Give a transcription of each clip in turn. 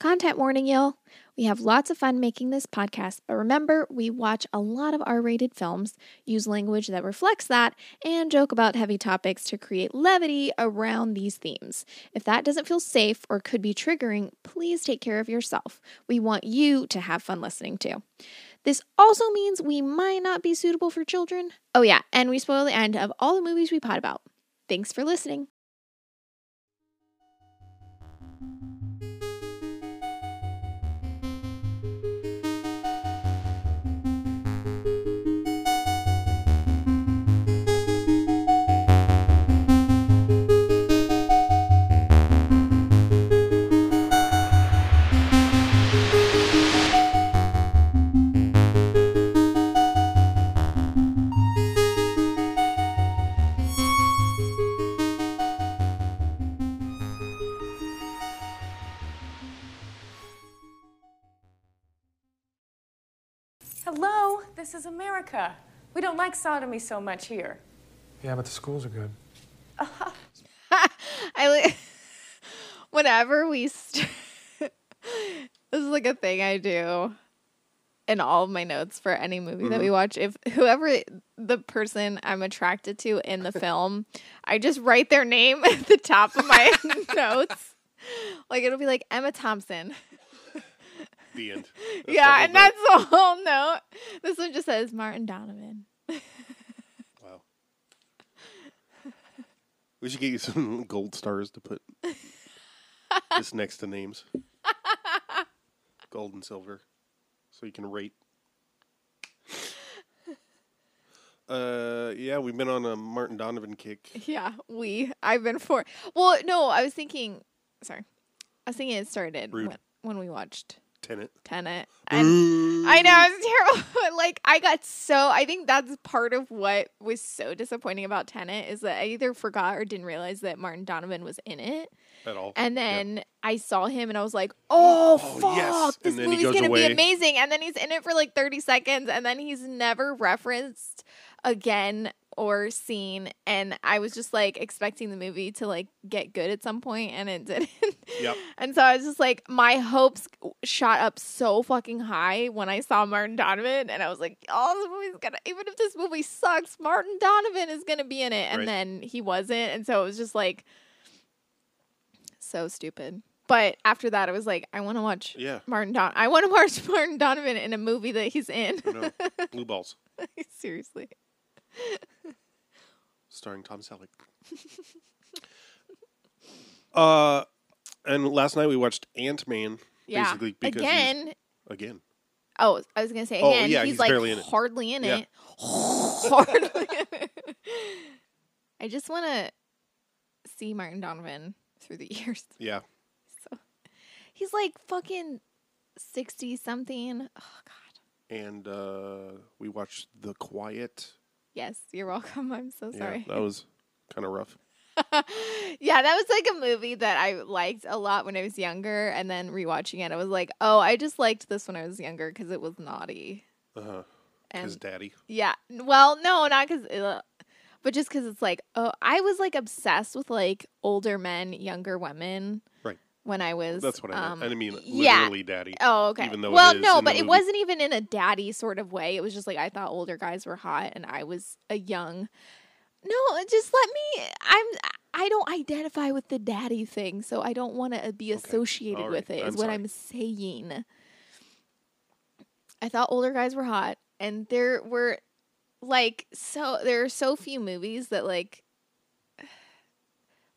Content warning, y'all. We have lots of fun making this podcast, but remember, we watch a lot of R rated films, use language that reflects that, and joke about heavy topics to create levity around these themes. If that doesn't feel safe or could be triggering, please take care of yourself. We want you to have fun listening too. This also means we might not be suitable for children. Oh, yeah, and we spoil the end of all the movies we pod about. Thanks for listening. This is America. We don't like sodomy so much here. Yeah, but the schools are good. I li- whenever we st- this is like a thing I do in all of my notes for any movie that we mm-hmm. watch. If whoever the person I'm attracted to in the film, I just write their name at the top of my notes. Like it'll be like Emma Thompson. The end. yeah, and that's the whole note. This one just says Martin Donovan. wow. We should get you some gold stars to put just next to names. Gold and silver, so you can rate. Uh, yeah, we've been on a Martin Donovan kick. Yeah, we. I've been for. Well, no, I was thinking. Sorry, I was thinking it started Rude. when, when we watched Tenet. Tenet. And I know it's terrible. like I got so. I think that's part of what was so disappointing about Tenet is that I either forgot or didn't realize that Martin Donovan was in it. At all. And then I saw him and I was like, oh, Oh, fuck, yes. this movie's going to be amazing. And then he's in it for like 30 seconds and then he's never referenced again or seen. And I was just like expecting the movie to like get good at some point and it didn't. Yep. And so I was just like, my hopes shot up so fucking high when I saw Martin Donovan. And I was like, oh, this movie's gonna, even if this movie sucks, Martin Donovan is gonna be in it. And Right. then he wasn't. And so it was just like, so stupid. But after that, I was like, I want to watch Yeah. Martin Don. I want to watch Martin Donovan in a movie that he's in. Blue balls, Seriously. Starring Tom Selleck. uh, and last night we watched Ant Man. Yeah. Basically, because he's- Again. again. Oh, I was gonna say Oh, again. yeah, he's, he's like barely in it. hardly in Yeah. it. hardly. in it. I just want to see Martin Donovan through the years. Yeah. So he's like fucking sixty something. Oh God. And uh, we watched The Quiet. Yes, you're welcome. I'm so sorry. Yeah, that was kind of rough. yeah, that was like a movie that I liked a lot when I was younger, and then rewatching it, I was like, oh, I just liked this when I was younger because it was naughty. Uh huh. His daddy. yeah, well, no, not because, but just because it's like, oh, I was like obsessed with like older men, younger women. When I was, That's what I meant. um, I didn't mean yeah. literally daddy. Oh, okay. even though well, is no, but it movie. wasn't even in a daddy sort of way. It was just like I thought older guys were hot, and I was a young. No, just let me. I'm. I don't identify with the daddy thing, so I don't want to be associated All right. with it. Is I'm what sorry. I'm saying. I thought older guys were hot, and there were like so there are so few movies that like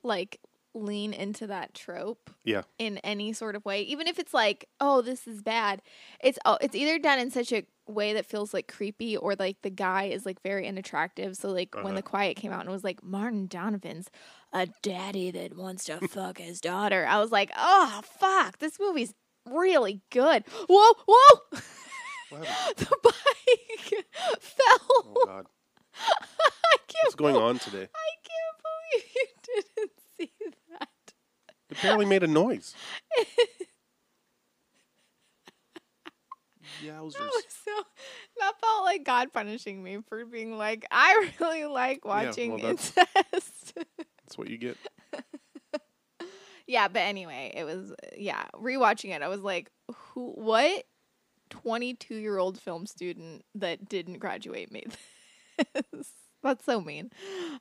like lean into that trope Yeah. in any sort of way even if it's like oh this is bad it's oh it's either done in such a way that feels like creepy or like the guy is like very unattractive so like when Uh-huh. the quiet came out and it was like martin donovan's a daddy that wants to fuck his daughter i was like oh fuck this movie's really good whoa whoa the bike fell Oh God. i can't What's going on today? i can't believe you didn't see that It barely made a noise. Yowzers. That was so that felt like God punishing me for being like, I really like well, watching that's- incest. That's what you get. yeah, but anyway, it was yeah. Rewatching it, I was like, who? What? Twenty-two year old film student that didn't graduate made this. That's so mean.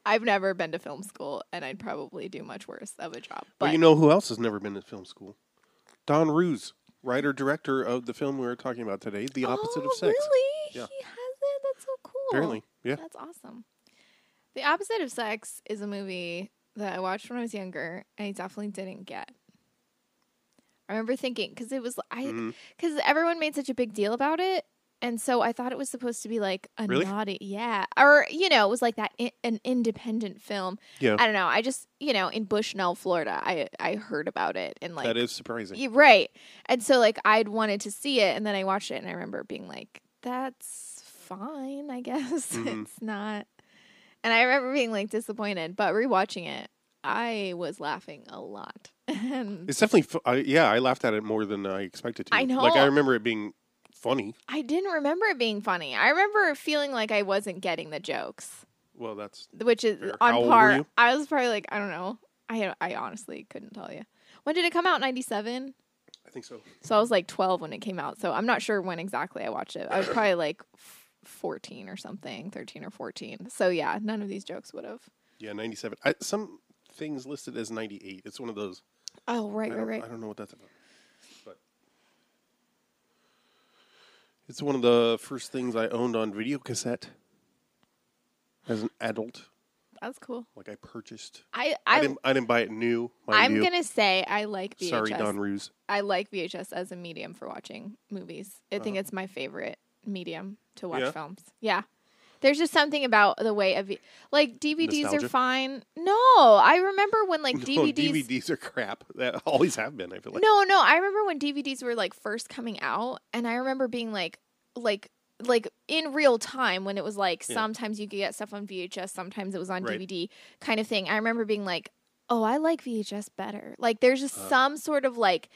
I've never been to film school, and I'd probably do much worse of a job. But But you know who else has never been to film school? Don Roos, writer director of the film we were talking about today, The Opposite oh, of Sex. Really? Yeah. He has it. That's so cool. Apparently, yeah. That's awesome. The Opposite of Sex is a movie that I watched when I was younger, and I definitely didn't get. I remember thinking because it was I mm-hmm. because everyone made such a big deal about it, and so I thought it was supposed to be like a Really? naughty, yeah, or you know, it was like that I- an independent film. Yeah, I don't know. I just you know in Bushnell, Florida, I I heard about it and like that is surprising. right. And so like I'd wanted to see it and then I watched it and I remember being like, that's fine, I guess. Mhm. it's not and I remember being like disappointed, but rewatching it, I was laughing a lot. and It's definitely, yeah, I laughed at it more than I expected to. I know. Like, I remember it being funny. I didn't remember it being funny. I remember feeling like I wasn't getting the jokes, Well, that's, which is Fair. on How par. I was probably like, I don't know. I I honestly couldn't tell you. When did it come out? 97? I think so. So I was like 12 when it came out. So I'm not sure when exactly I watched it. I was probably like 14 or something, 13 or 14. So yeah, none of these jokes would have. Yeah, 97. I, some things listed as 98. It's one of those. Oh, right, right, right. I don't know what that's about. It's one of the first things I owned on video cassette as an adult. That's cool. Like, I purchased. I I, I, didn't, I didn't buy it new. I'm you. to say I like VHS. Sorry, Don Roos. I like VHS as a medium for watching movies. I think Uh-huh. it's my favorite medium to watch Yeah? films. Yeah. There's just something about the way of like DVDs Nostalgia? are fine. No, I remember when like No, DVDs DVDs are crap. That always have been, I feel like. No, no, I remember when DVDs were like first coming out and I remember being like like like in real time when it was like Yeah. sometimes you could get stuff on VHS, sometimes it was on Right. DVD kind of thing. I remember being like, "Oh, I like VHS better." Like there's just Uh. some sort of like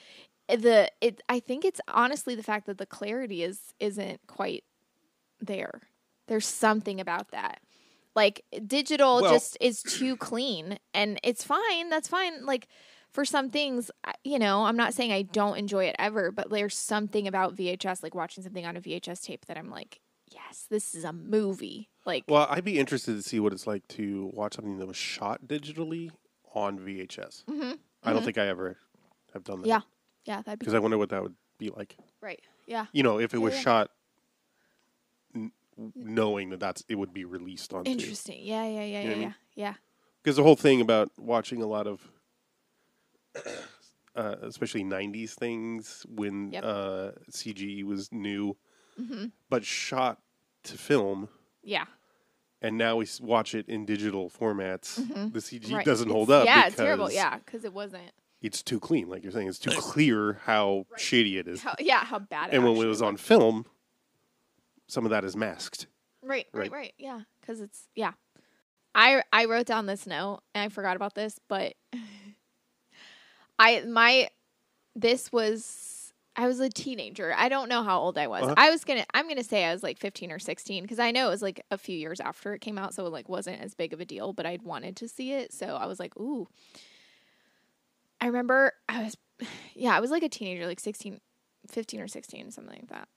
the it I think it's honestly the fact that the clarity is isn't quite there. There's something about that. Like digital Well- just is too clean and it's fine. That's fine. Like for some things, you know, I'm not saying I don't enjoy it ever, but there's something about VHS, like watching something on a VHS tape that I'm like, yes, this is a movie. Like, Well, I'd be interested to see what it's like to watch something that was shot digitally on VHS. Mhm, I don't mhm. think I ever have done that. Yeah. yeah, that'd be Because I wonder what that would be like. right. Yeah, You know, if it Yeah, was yeah. shot knowing that that's it would be released on. interesting. Yeah, yeah, yeah, You know yeah, yeah, mean? yeah. Because the whole thing about watching a lot of, uh, especially '90s things when Yep. uh, CG was new, hmm but shot to film, Yeah, and now we watch it in digital formats. Mhm. The CG right. doesn't It's- hold up. Yeah, it's terrible. Yeah, because it wasn't. it's too clean. Like you're saying, it's too clear how shady it is. How, yeah, how bad. It and when it was on film, some of that is masked. Right, right, Right. right. Yeah, because it's yeah. I I wrote down this note and I forgot about this, but I my this was I was a teenager. I don't know how old I was. Uh-huh. I was gonna I'm gonna say I was like 15 or 16 because I know it was like a few years after it came out, so it like wasn't as big of a deal. But I'd wanted to see it, so I was like, ooh. I remember I was yeah I was like a teenager, like 16, 15 or 16, something like that.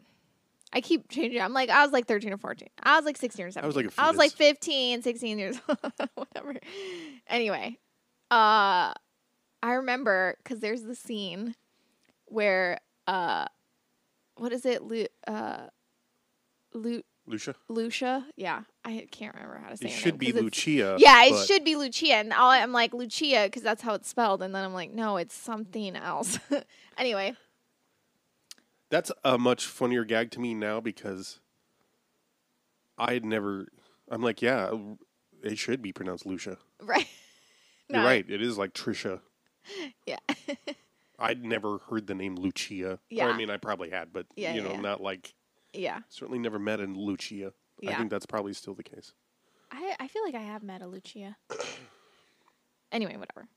I keep changing. I'm like, I was like 13 or 14. I was like 16 or 17. I was like a I was like 15, 16 years old, whatever. Anyway, uh, I remember because there's the scene where, uh, what is it? Lu- uh, Lu- Lucia, Lucia? Yeah, I can't remember how to say it her should be Lucia. Yeah, it should be Lucia, and all I'm like Lucia because that's how it's spelled, and then I'm like, no, it's something else. anyway, That's a much funnier gag to me now because I'd never. I'm like, yeah, it should be pronounced Lucia. right? You're No, right. It is like Trisha. Yeah. I'd never heard the name Lucia. Or, Yeah. I mean, I probably had, but Yeah, you know, yeah. not like yeah. certainly never met a Lucia. Yeah. I think that's probably still the case. I, I feel like I have met a Lucia. anyway, whatever.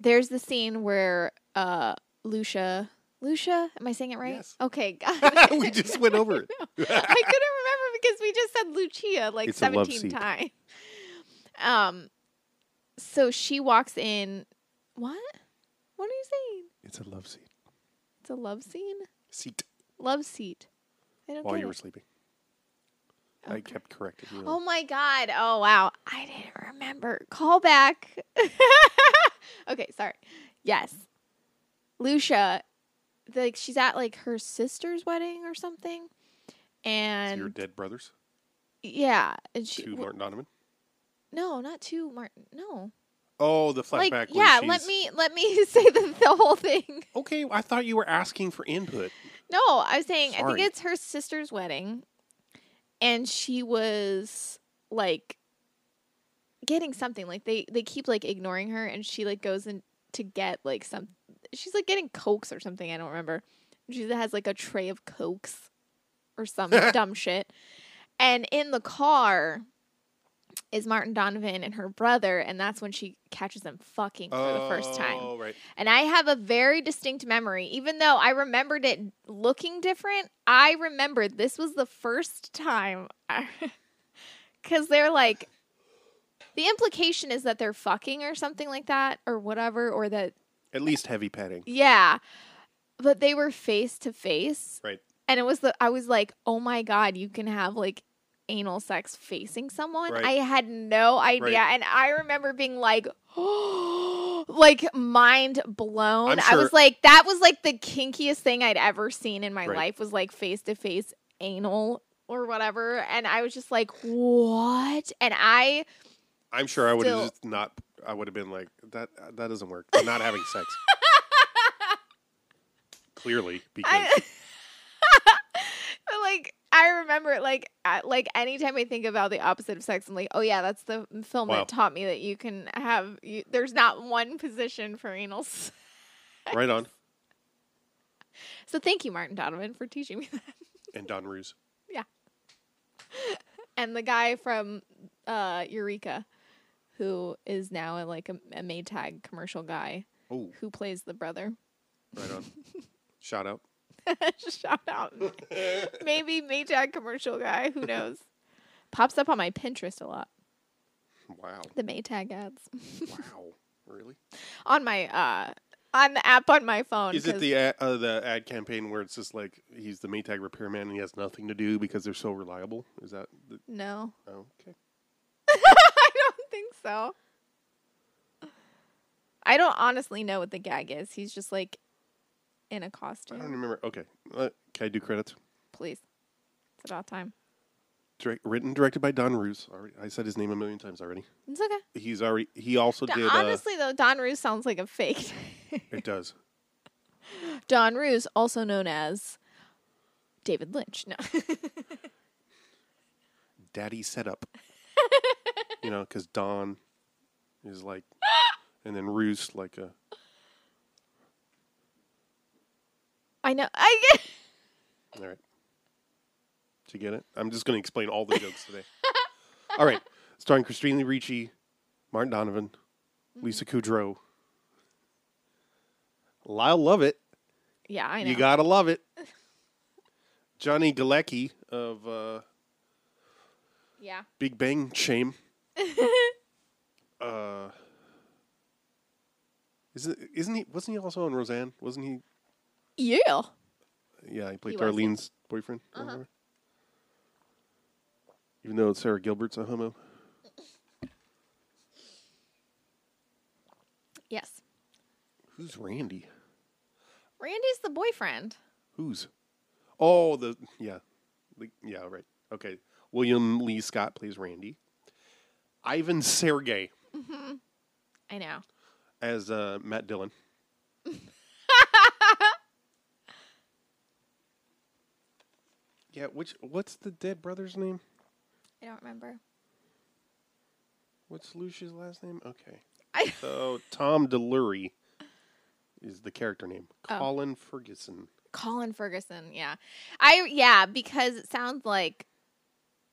There's the scene where uh Lucia Lucia, am I saying it right? Yes. Okay, God. we just went over it. I couldn't remember because we just said Lucia like It's 17 times. Um so she walks in. What? What are you saying? It's a love seat. It's a love scene. Seat Love seat. I don't while you were it. sleeping. I kept correcting you. Oh my god. Oh wow. I didn't remember. Call back. okay, sorry. Yes. Lucia, like she's at like her sister's wedding or something. So And your dead brothers yeah, and she to Martin Donovan. No, not to Martin. No. Oh, the flashback. when yeah, let me let me say the, the whole thing. Okay, I thought you were asking for input. No, I was saying I think it's her sister's wedding, and she was like getting something. Like they they keep like ignoring her, and she like goes in to get like some. She's like getting cokes or something. I don't remember. She has like a tray of cokes or some dumb shit, and in the car is Martin Donovan and her brother, and that's when she catches them fucking for the first time. Oh, right. And I have a very distinct memory, even though I remembered it looking different. I remembered this was the first time because they're like, the implication is that they're fucking or something like that, or whatever, or that, At least heavy petting. yeah. But they were face to face. Right. And it was the, I was like, oh my God, you can have like anal sex facing someone. Right. I had no idea. Right. And I remember being like, "Oh, like mind blown. I'm I was like, that was like the kinkiest thing I'd ever seen in my Right. life was like face to face anal or whatever. And I was just like, what? And I, I'm sure I would have just not. I would have been like that. That doesn't work. They're not having sex. Clearly, because I but like I remember like at, like anytime I think about the opposite of sex, I'm like, oh yeah, that's the film Wow. that taught me that you can have you, there's not one position for anal. s- right on. So thank you, Martin Donovan, for teaching me that. And Don Roos. Yeah. And the guy from uh, Eureka, who is now a, like a, a Maytag commercial guy Oh, who plays the brother. right on. Shout out. Shout out. Maybe Maytag commercial guy. Who knows? Pops up on my Pinterest a lot. Wow. The Maytag ads Wow. Really? on my uh on the app on my phone. Is it 'cause- the ad, uh, the ad campaign where it's just like he's the Maytag repairman and he has nothing to do because they're so reliable? Is that the, no? oh, okay? I don't think so. I don't honestly know what the gag is. He's just like in a costume. I don't remember. Okay, uh, can I do credits? Please, it's about time. Direct, written, directed by Don Roos. Already, I said his name a million times already. It's okay. He's already. He also did. Uh, Honestly, though, Don Roos sounds like a fake. it does. Don Roos, also known as David Lynch. No. Daddy setup. You know, because Don is like, and then Roos like a. I know. I get. All right. Did you get it? I'm just going to explain all the jokes today. all right. Starring Christina Ricci, Martin Donovan, Lisa Kudrow, Lyle Lovett. Yeah, I know. You gotta love it. Johnny Galecki of uh, yeah. Big Bang Shame. uh, isn't isn't he? Wasn't he also on Roseanne? Wasn't he? Yeah. Yeah, he played He was, yeah. Darlene's boyfriend. or Uh-huh. whatever. Even though Sara Gilbert's a homo. Yes. Who's Randy? Randy's the boyfriend. Who's? Oh, the yeah, the, yeah, right. Okay, William Lee Scott plays Randy. Ivan Sergei I know. as uh, Matt Dillon. yeah, which what's the dead brother's name? I don't remember. What's Lucia's last name? Okay, I so Tom DeLury is the character name. Oh. Colin Ferguson. Colin Ferguson. Yeah. I yeah because it sounds like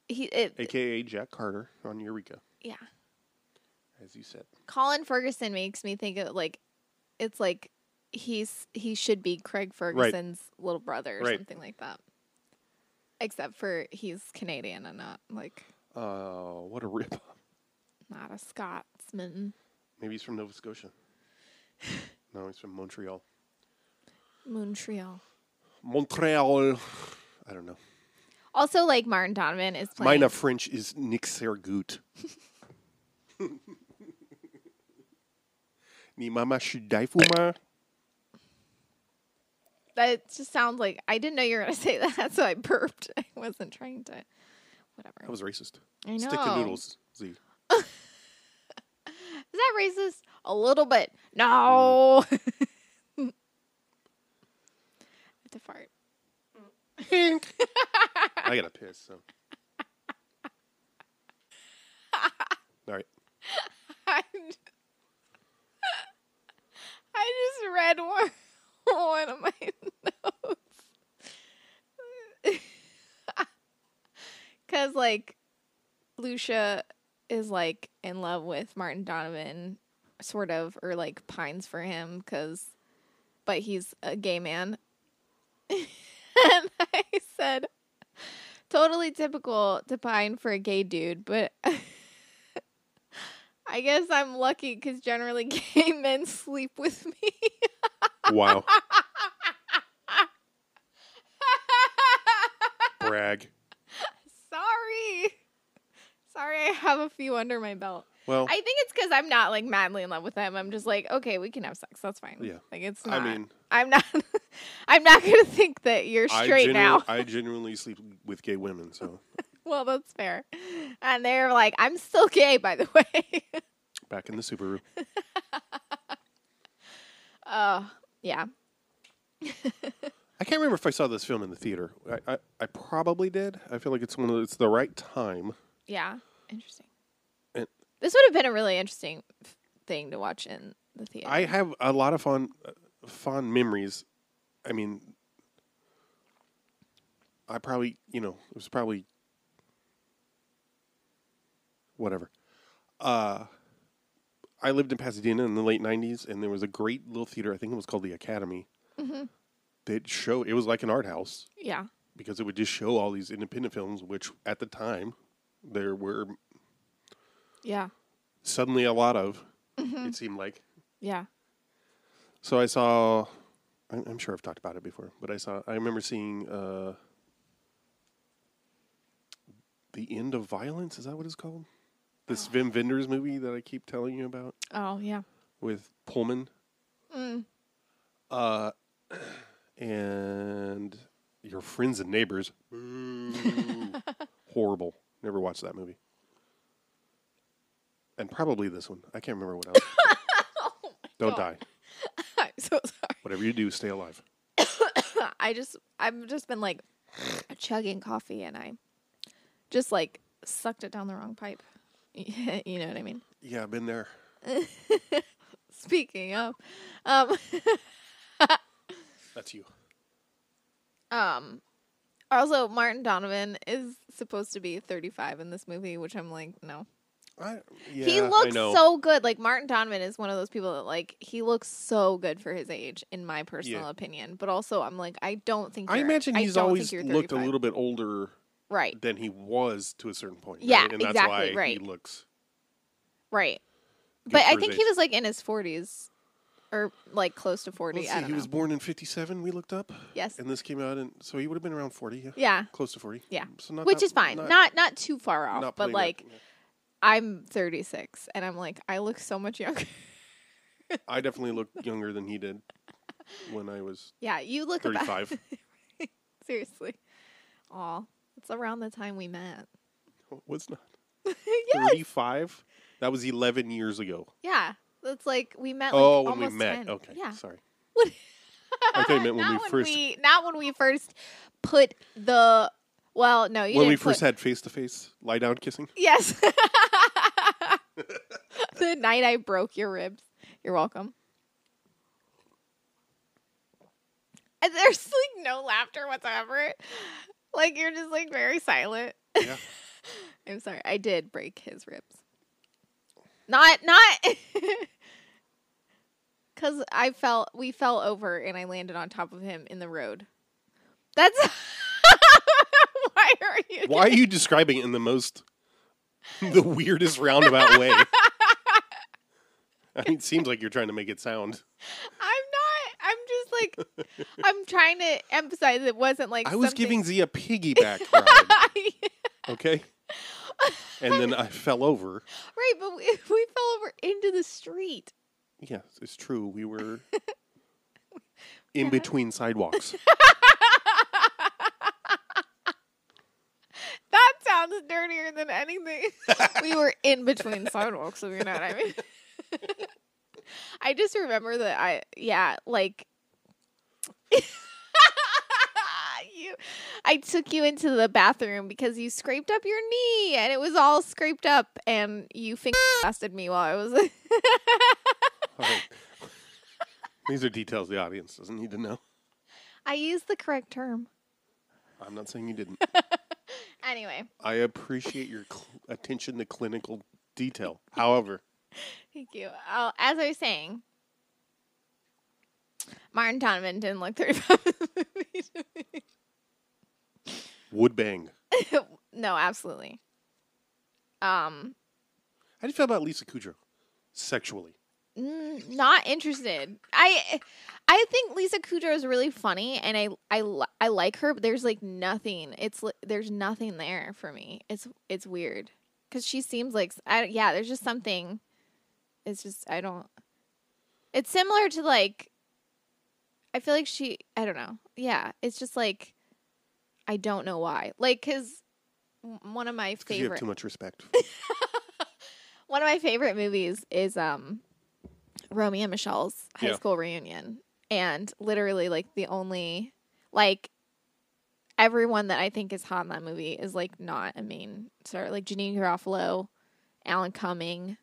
he it, aka Jack Carter on Eureka, yeah. as you said. Colin Ferguson makes me think of like it's like he's he should be Craig Ferguson's little brother or Right. something like that. Except for he's Canadian and not like Oh, what a rip! not a Scotsman. Maybe he's from Nova Scotia. no, he's from Montreal. Montreal. Montreal. I don't know. Also, like Martin Donovan is playing. Mine of French is Nick Sergut. Ni mama should die for ma. That just sounds like I didn't know you were gonna say that, so I burped. I wasn't trying to. Whatever. That was racist. I know. Stick to noodles, Z. Is that racist? A little bit. No. Mm. I have to fart. I gotta piss. So. All right. I I just read one, one of my notes. Because, like, Lucia is, like, in love with Martin Donovan, sort of, or, like, pines for him, because, but he's a gay man. and I said, totally typical to pine for a gay dude, but I guess I'm lucky because generally gay men sleep with me. Wow. Brag. Sorry. Sorry, I have a few under my belt. Well, I think it's because I'm not like madly in love with them. I'm just like, okay, we can have sex. That's fine. Yeah. Like it's not. I mean- I'm not. I'm not gonna think that you're I, straight genu- now. I genuinely sleep with gay women, so well, that's fair. And they're like, I'm still gay, by the way. back in the Subaru. Oh, yeah. I can't remember if I saw this film in the theater. I, I, I probably did. I feel like it's one of the, it's the right time. Yeah. Interesting. And- this would have been a really interesting f- thing to watch in the theater. I have a lot of fun uh, fond memories. I mean, I probably you know it was probably whatever. Uh, I lived in Pasadena in the late '90s, and there was a great little theater. I think it was called the Academy. Mhm. That show it was like an art house yeah. because it would just show all these independent films, which at the time there were Yeah. suddenly a lot of. It seemed like. Yeah. So I saw. I'm, I'm sure I've talked about it before, but I saw. I remember seeing uh, the end of violence. Is that what it's called? This Wim Wenders movie that I keep telling you about Oh, yeah. with Pullman. Mm. Uh, and your friends and neighbors. Boo. Horrible. Never watched that movie. And probably this one. I can't remember what else. Don't die. I'm so sorry. Whatever you do, stay alive. I just I've just been like chugging coffee and I just like sucked it down the wrong pipe. you know what I mean? Yeah, I've been there. Speaking of, um, That's you. um, also Martin Donovan is supposed to be 35 in this movie, which I'm like, no. I, yeah, he looks so good. Like Martin Donovan is one of those people that like he looks so good for his age, in my personal Yeah. opinion. But also, I'm like, I don't think. I imagine he's always looked a little bit older right, than he was to a certain point. Yeah, right? and that's exactly, why right. he looks. right. But I think he was like in his 40s, or like close to 40. Let's I see, he know. was born in '57. We looked up, yes, and this came out, and so he would have been around 40. Yeah, yeah, close to 40. yeah. so not Which that- is fine. Not, not too far off, not but like yeah. I'm 36 and I'm like I look so much younger. I definitely look younger than he did when I was yeah, you look 35. seriously. Aw, it's around the time we met. Oh, was not yes. 35. That was 11 years ago. Yeah. It's like we met like oh, when we met. 10. Okay, Yeah. sorry. What- I thought you meant when not we first- we, not when we first put the well, no, you when we first put, had face to face lie down kissing. Yes. the night I broke your ribs. You're welcome. And there's like no laughter whatsoever. Like you're just like very silent. Yeah. I'm sorry. I did break his ribs. Not not cuz I fell we fell over and I landed on top of him in the road. That's Why are you Why are you describing it in the most, the weirdest roundabout way? I mean, it seems like you're trying to make it sound. I'm not. I'm just like I'm trying to emphasize it wasn't like I was something- giving Z a piggyback ride, okay? And then I fell over. right, but we, we fell over into the street. Yes, it's true. We were in between sidewalks. That sounds dirtier than anything. we were in between sidewalks, if you know what I mean. I just remember that I, yeah, like, you, I took you into the bathroom because you scraped up your knee and it was all scraped up, and you finger blasted me while I was. Right. These are details the audience doesn't need to know. I used the correct term. I'm not saying you didn't. Anyway, I appreciate your cl- attention to clinical detail. However, thank you. Uh, as I was saying, Martin Donovan didn't look 35 in the movie to me. would bang. no, absolutely. Um, How do you feel about Lisa Kudrow sexually? mm, not interested. I I think Lisa Kudrow is really funny, and I I I like her, but there's like nothing. It's there's nothing there for me. It's it's weird because she seems like I yeah. There's just something. It's just I don't. It's similar to like. I feel like she. I don't know. Yeah, it's just like. I don't know why. Like, cause one of my Because you have favorite too much respect. one of my favorite movies is um Romy and Michele's high Yeah. school reunion. And literally like the only like everyone that I think is hot in that movie is like not a main star. Like Janeane Garofalo, Alan Cumming.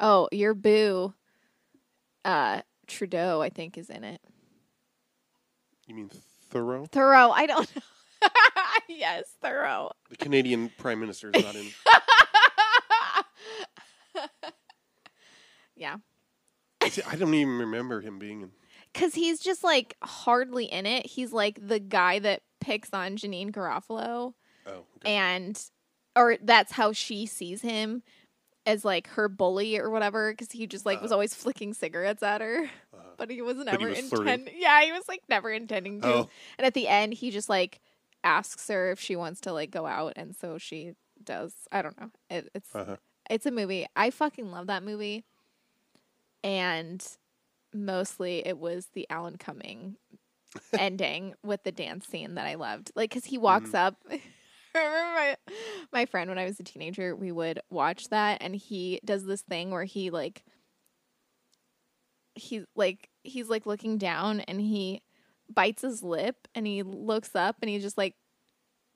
Oh, your boo uh Trudeau, I think, is in it. You mean Theroux? Theroux, I don't know. yes, Theroux. The Canadian Prime Minister is not in. yeah. See, I don't even remember him being in. Cause he's just like hardly in it. He's like the guy that picks on Janeane Garofalo, Oh, okay. and or that's how she sees him as like her bully or whatever. Cause he just like was always flicking cigarettes at her, but he was never was intending. Yeah, he was like never intending to. Oh. And at the end, he just like asks her if she wants to like go out, and so she does. I don't know. It, it's Uh-huh. it's a movie. I fucking love that movie. And mostly it was the Alan Cumming ending with the dance scene that I loved. Like cuz he walks up I remember my my friend when I was a teenager, we would watch that and he does this thing where he like he like he's like looking down and he bites his lip and he looks up and he just like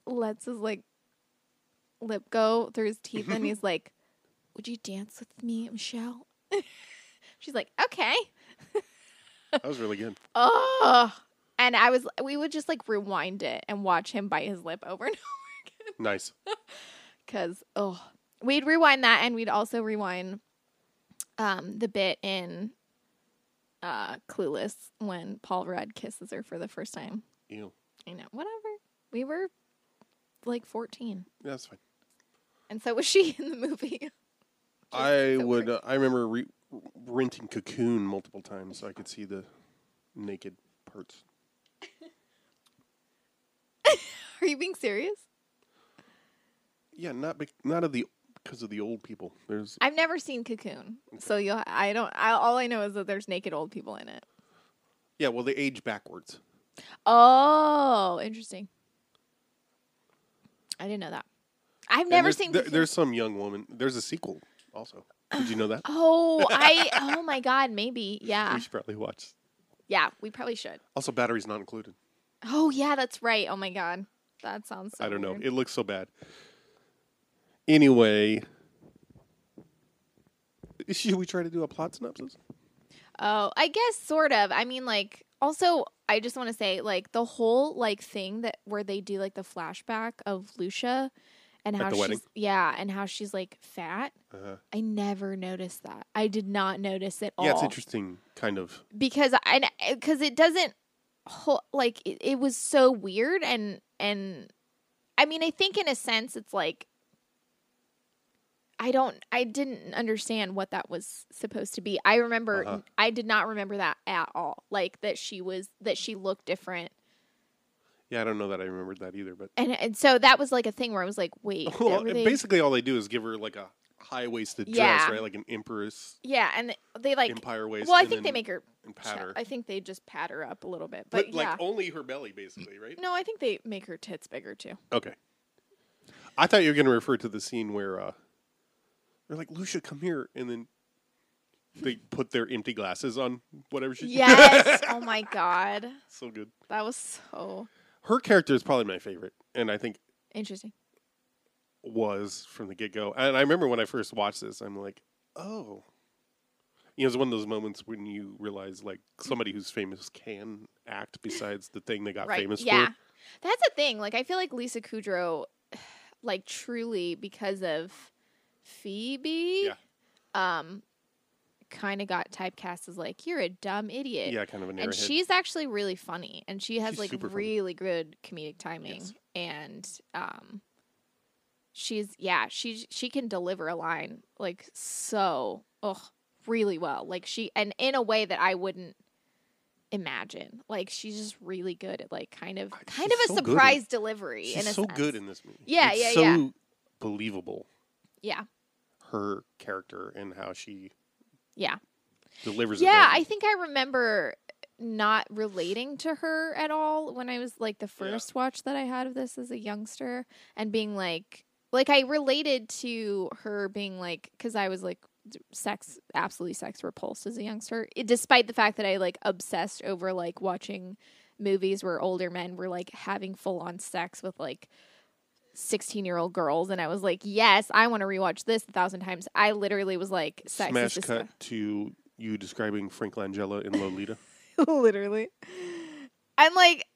lets his like lip go through his teeth and he's like, Would you dance with me, Michelle? She's like, Okay. That was really good. Oh and I was we would just like rewind it and watch him bite his lip over and over Nice. because oh we'd rewind that and we'd also rewind um the bit in uh Clueless when Paul Rudd kisses her for the first time. Ew. You know, whatever. We were like 14 Yeah, that's fine. and so was she in the movie. I so would. Uh, I remember re- renting Cocoon multiple times so I could see the naked parts. Are you being serious? Yeah, not bec not of the because of the old people. There's I've never seen Cocoon, so you'll. I don't. I, all I know is that there's naked old people in it. yeah. Well, they age backwards. Oh, interesting. I didn't know that. I've And never there's, seen. there- Cocoon. there's some young woman. There's a sequel also. Did you know that? Oh, I. Oh my God, maybe. Yeah, We should probably watch. yeah. We probably should. Also, batteries not included. Oh yeah, that's right. Oh my God, that sounds. So I don't know. weird. It looks so bad. Anyway, should we try to do a plot synopsis? Oh, I guess sort of. I mean, like, also, I just want to say, like, the whole like thing that where they do like the flashback of Lucia and At how the she's wedding? yeah, and how she's like fat. Uh, I never noticed that. I did not notice it all. yeah, it's interesting. Kind of. because I because it doesn't whole, like it, it was so weird and and I mean I think in a sense it's like I don't I didn't understand what that was supposed to be. I remember Uh-huh. I did not remember that at all. Like that she was that she looked different. Yeah, I don't know that I remembered that either, but And and so that was like a thing where I was like, wait, well, they- basically all they do is give her like a high waisted Yeah. dress, right? Like an empress Yeah, and they, like empire waist. Well, I think they make her and pat her. I think they just pat her up a little bit. but But, like yeah. only her belly, basically, right? no, I think they make her tits bigger too. Okay. I thought you were going to refer to the scene where uh, they're like, Lucia, come here. And then they put their empty glasses on whatever she Yes. oh my god. so good. That was so Her character is probably my favorite. And I think interesting. was from the get go. And I remember when I first watched this, I'm like, oh. You know, it's one of those moments when you realize like somebody who's famous can act besides the thing they got right. famous yeah. for. That's the thing. Like I feel like Lisa Kudrow like truly because of Phoebe Yeah. um kind of got typecast as like you're a dumb idiot. Yeah, kind of an and she's actually really funny and she has She's like super funny. really good comedic timing Yes. and um she's yeah she she can deliver a line like so oh really well like she and in a way that i wouldn't imagine like she's just really good at like kind of kind she's of a so good at- surprise delivery She's so sense. good in this movie. Yeah, It's yeah, so yeah. believable. Yeah her character and how she yeah delivers it. Yeah. I think I remember not relating to her at all when I was like the first watch that I had of this as a youngster and being like like I related to her being like cuz I was like d- sex absolutely sex repulsed as a youngster it, despite the fact that I like obsessed over like watching movies where older men were like having full on sex with like 16 year old girls and I was like yes I want to rewatch this a thousand times I literally was like sex Smash cut to you describing Frank Langella in Lolita. literally I'm like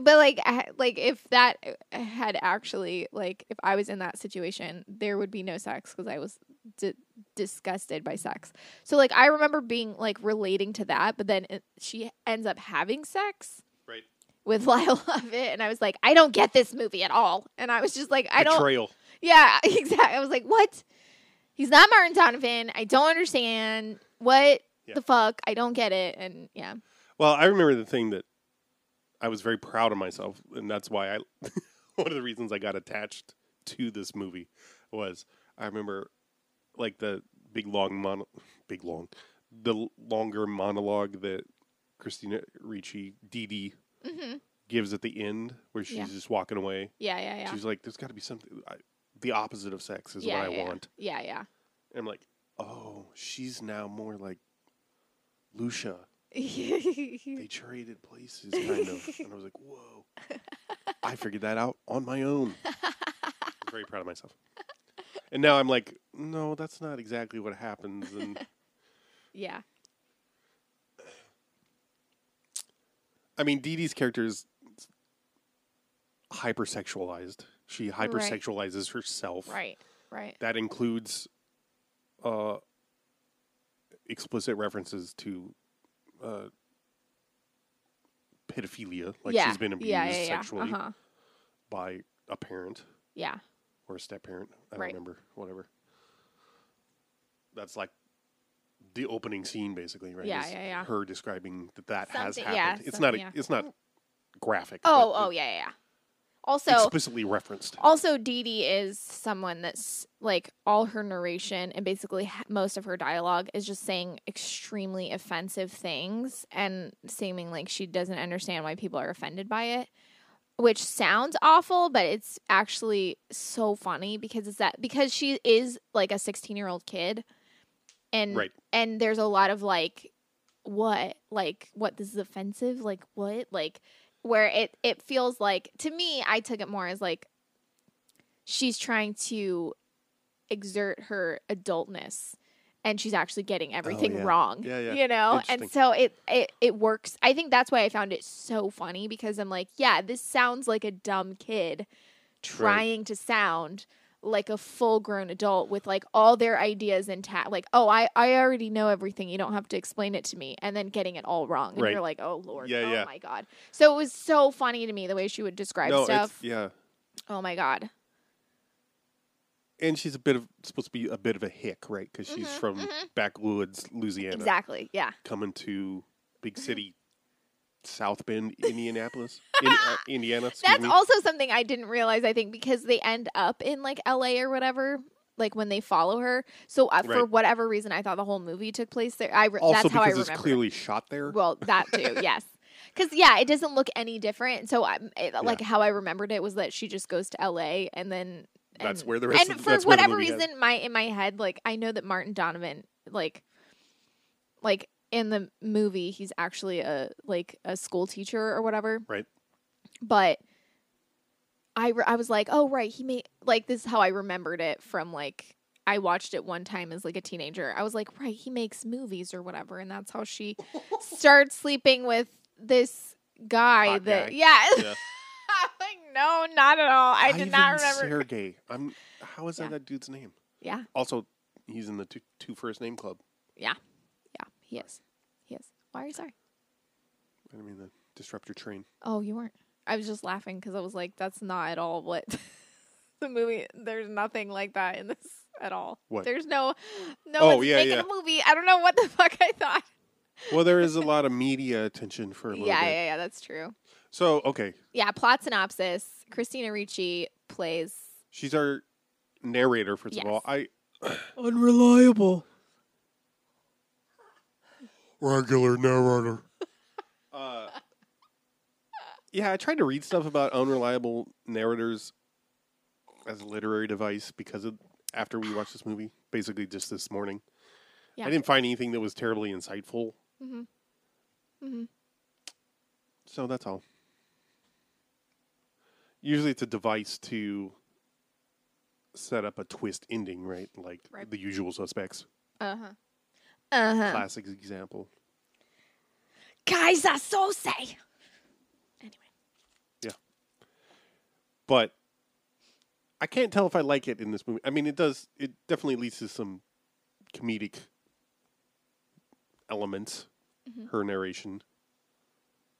but like like if that uh, had actually like if i was in that situation there would be no sex because i was d- disgusted by sex so like i remember being like relating to that but then it, she ends up having sex. With lyle lovett and i was like i don't get this movie at all and i was just like i don't Betrayal. yeah, exactly. I was like, what? He's not Martin Donovan. I don't understand. What Yeah. the fuck? I don't get it. And yeah. Well, I remember the thing that I was very proud of myself, and that's why I one of the reasons I got attached to this movie was I remember like the big long mono, big long, the longer monologue that Christina Ricci, Dee Dee, hmm gives at the end, where she's Yeah. just walking away. Yeah, yeah, yeah. She's like, "There's got to be something. I, the opposite of sex is yeah, what I yeah, want." Yeah, yeah. And I'm like, "Oh, she's now more like Lucia." They traded places, kind of. and I was like, "Whoa!" I figured that out on my own. I'm very proud of myself. And now I'm like, "No, that's not exactly what happens." And yeah. I mean, Dee Dee's character is hypersexualized. She hypersexualizes herself. Right. Right. That includes uh, explicit references to uh, pedophilia, like yeah. she's been abused yeah, yeah, yeah. sexually Uh-huh. by a parent Yeah. or a step parent. I don't Right. remember, whatever. That's like the opening scene, basically, right? Yeah, is yeah, yeah. Her describing that that has happened. yeah, it's not. A, yeah. It's not graphic. Oh, but oh, yeah, yeah, yeah. Also, explicitly referenced. Also, Dee Dee is someone that's like all her narration and basically ha- most of her dialogue is just saying extremely offensive things and seeming like she doesn't understand why people are offended by it, which sounds awful, but it's actually so funny because it's that because she is like a 16 year old kid, and Right. and there's a lot of like, what like what this is offensive like what like where it it feels like to me I took it more as like she's trying to exert her adultness and she's actually getting oh, everything Oh, yeah. wrong Yeah, yeah. you know and so it, it it works i think that's why i found it so funny because i'm like yeah this sounds like a dumb kid trying to sound like a full grown adult with like all their ideas intact like oh i i already know everything you don't have to explain it to me and then getting it all wrong and Right. you're like oh lord Yeah, oh yeah. my god so it was so funny to me the way she would describe no, stuff yeah. oh my god and she's a bit of supposed to be a bit of a hick, right? Because she's Mhm, from mhm. backwoods Louisiana, Exactly. Yeah. coming to big city South Bend, Indianapolis, in, uh, Indiana. That's me. also something I didn't realize. I think because they end up in like L.A. or whatever, like when they follow her. So uh, for whatever reason, I thought the whole movie took place there. I re- also that's how I because remember. it's clearly shot there. Well, that too, yes. Because yeah, it doesn't look any different. So I, it, like how I remembered it was that she just goes to L.A. and then That's where the rest and of- for that's where the whatever has- reason, my in my head, like I know that Martin Donovan, like, like in the movie, he's actually a like a school teacher or whatever. Right. But I re- I was like, oh right, he made like this is how I remembered it from like I watched it one time as like a teenager. I was like, right, he makes movies or whatever, and that's how she starts sleeping with this guy Hot that guy. yeah. Yeah. Like, no, not at all. I did not remember. Sergei. I'm. How is that that dude's name? Yeah. Also, he's in the two, two first name club. Yeah. Yeah, he is. He is. Why are you sorry? I didn't mean, the disrupt your train. Oh, you weren't. I was just laughing because I was like, that's not at all what the movie. There's nothing like that in this at all. What? There's no, no Oh, one's yeah, making yeah. a movie. I don't know what the fuck I thought. Well, there is a lot of media attention for a little Yeah, bit. yeah, yeah. That's true. So, okay, Yeah. Plot synopsis: Christina Ricci plays. she's our narrator. First Yes. of all, I unreliable. Regular narrator. uh, yeah, I tried to read stuff about unreliable narrators as a literary device because of after we watched this movie, basically just this morning. Yeah. I didn't find anything that was terribly insightful. Mhm. Mhm. So that's all. Usually it's a device to set up a twist ending, right? Like Right. the usual suspects. Uh huh. Uh huh. Classic example. Guys are so say. Anyway. But I can't tell if I like it in this movie. I mean, it does. It definitely leads to some comedic elements. Mm-hmm. Her narration,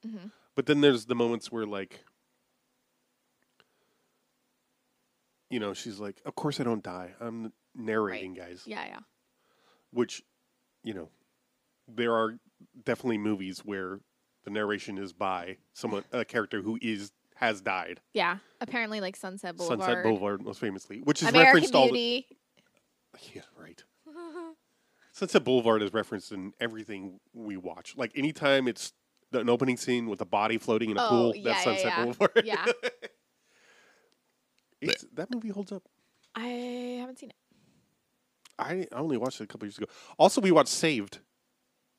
Mhm. but then there's the moments where, like, you know, she's like, "Of course I don't die. I'm narrating, guys." Yeah, yeah. Which, you know, there are definitely movies where the narration is by someone, a character who is has died. Yeah. Apparently, like Sunset Boulevard. Sunset Boulevard, most famously, which is American referenced all the Beauty. Yeah, right. Sunset Boulevard is referenced in everything we watch. Like anytime it's the- an opening scene with a body floating in a Oh, pool, yeah, that's yeah, Sunset yeah. Boulevard. Yeah. It's, that movie holds up. I haven't seen it. I, only watched it a couple years ago. Also, we watched Saved.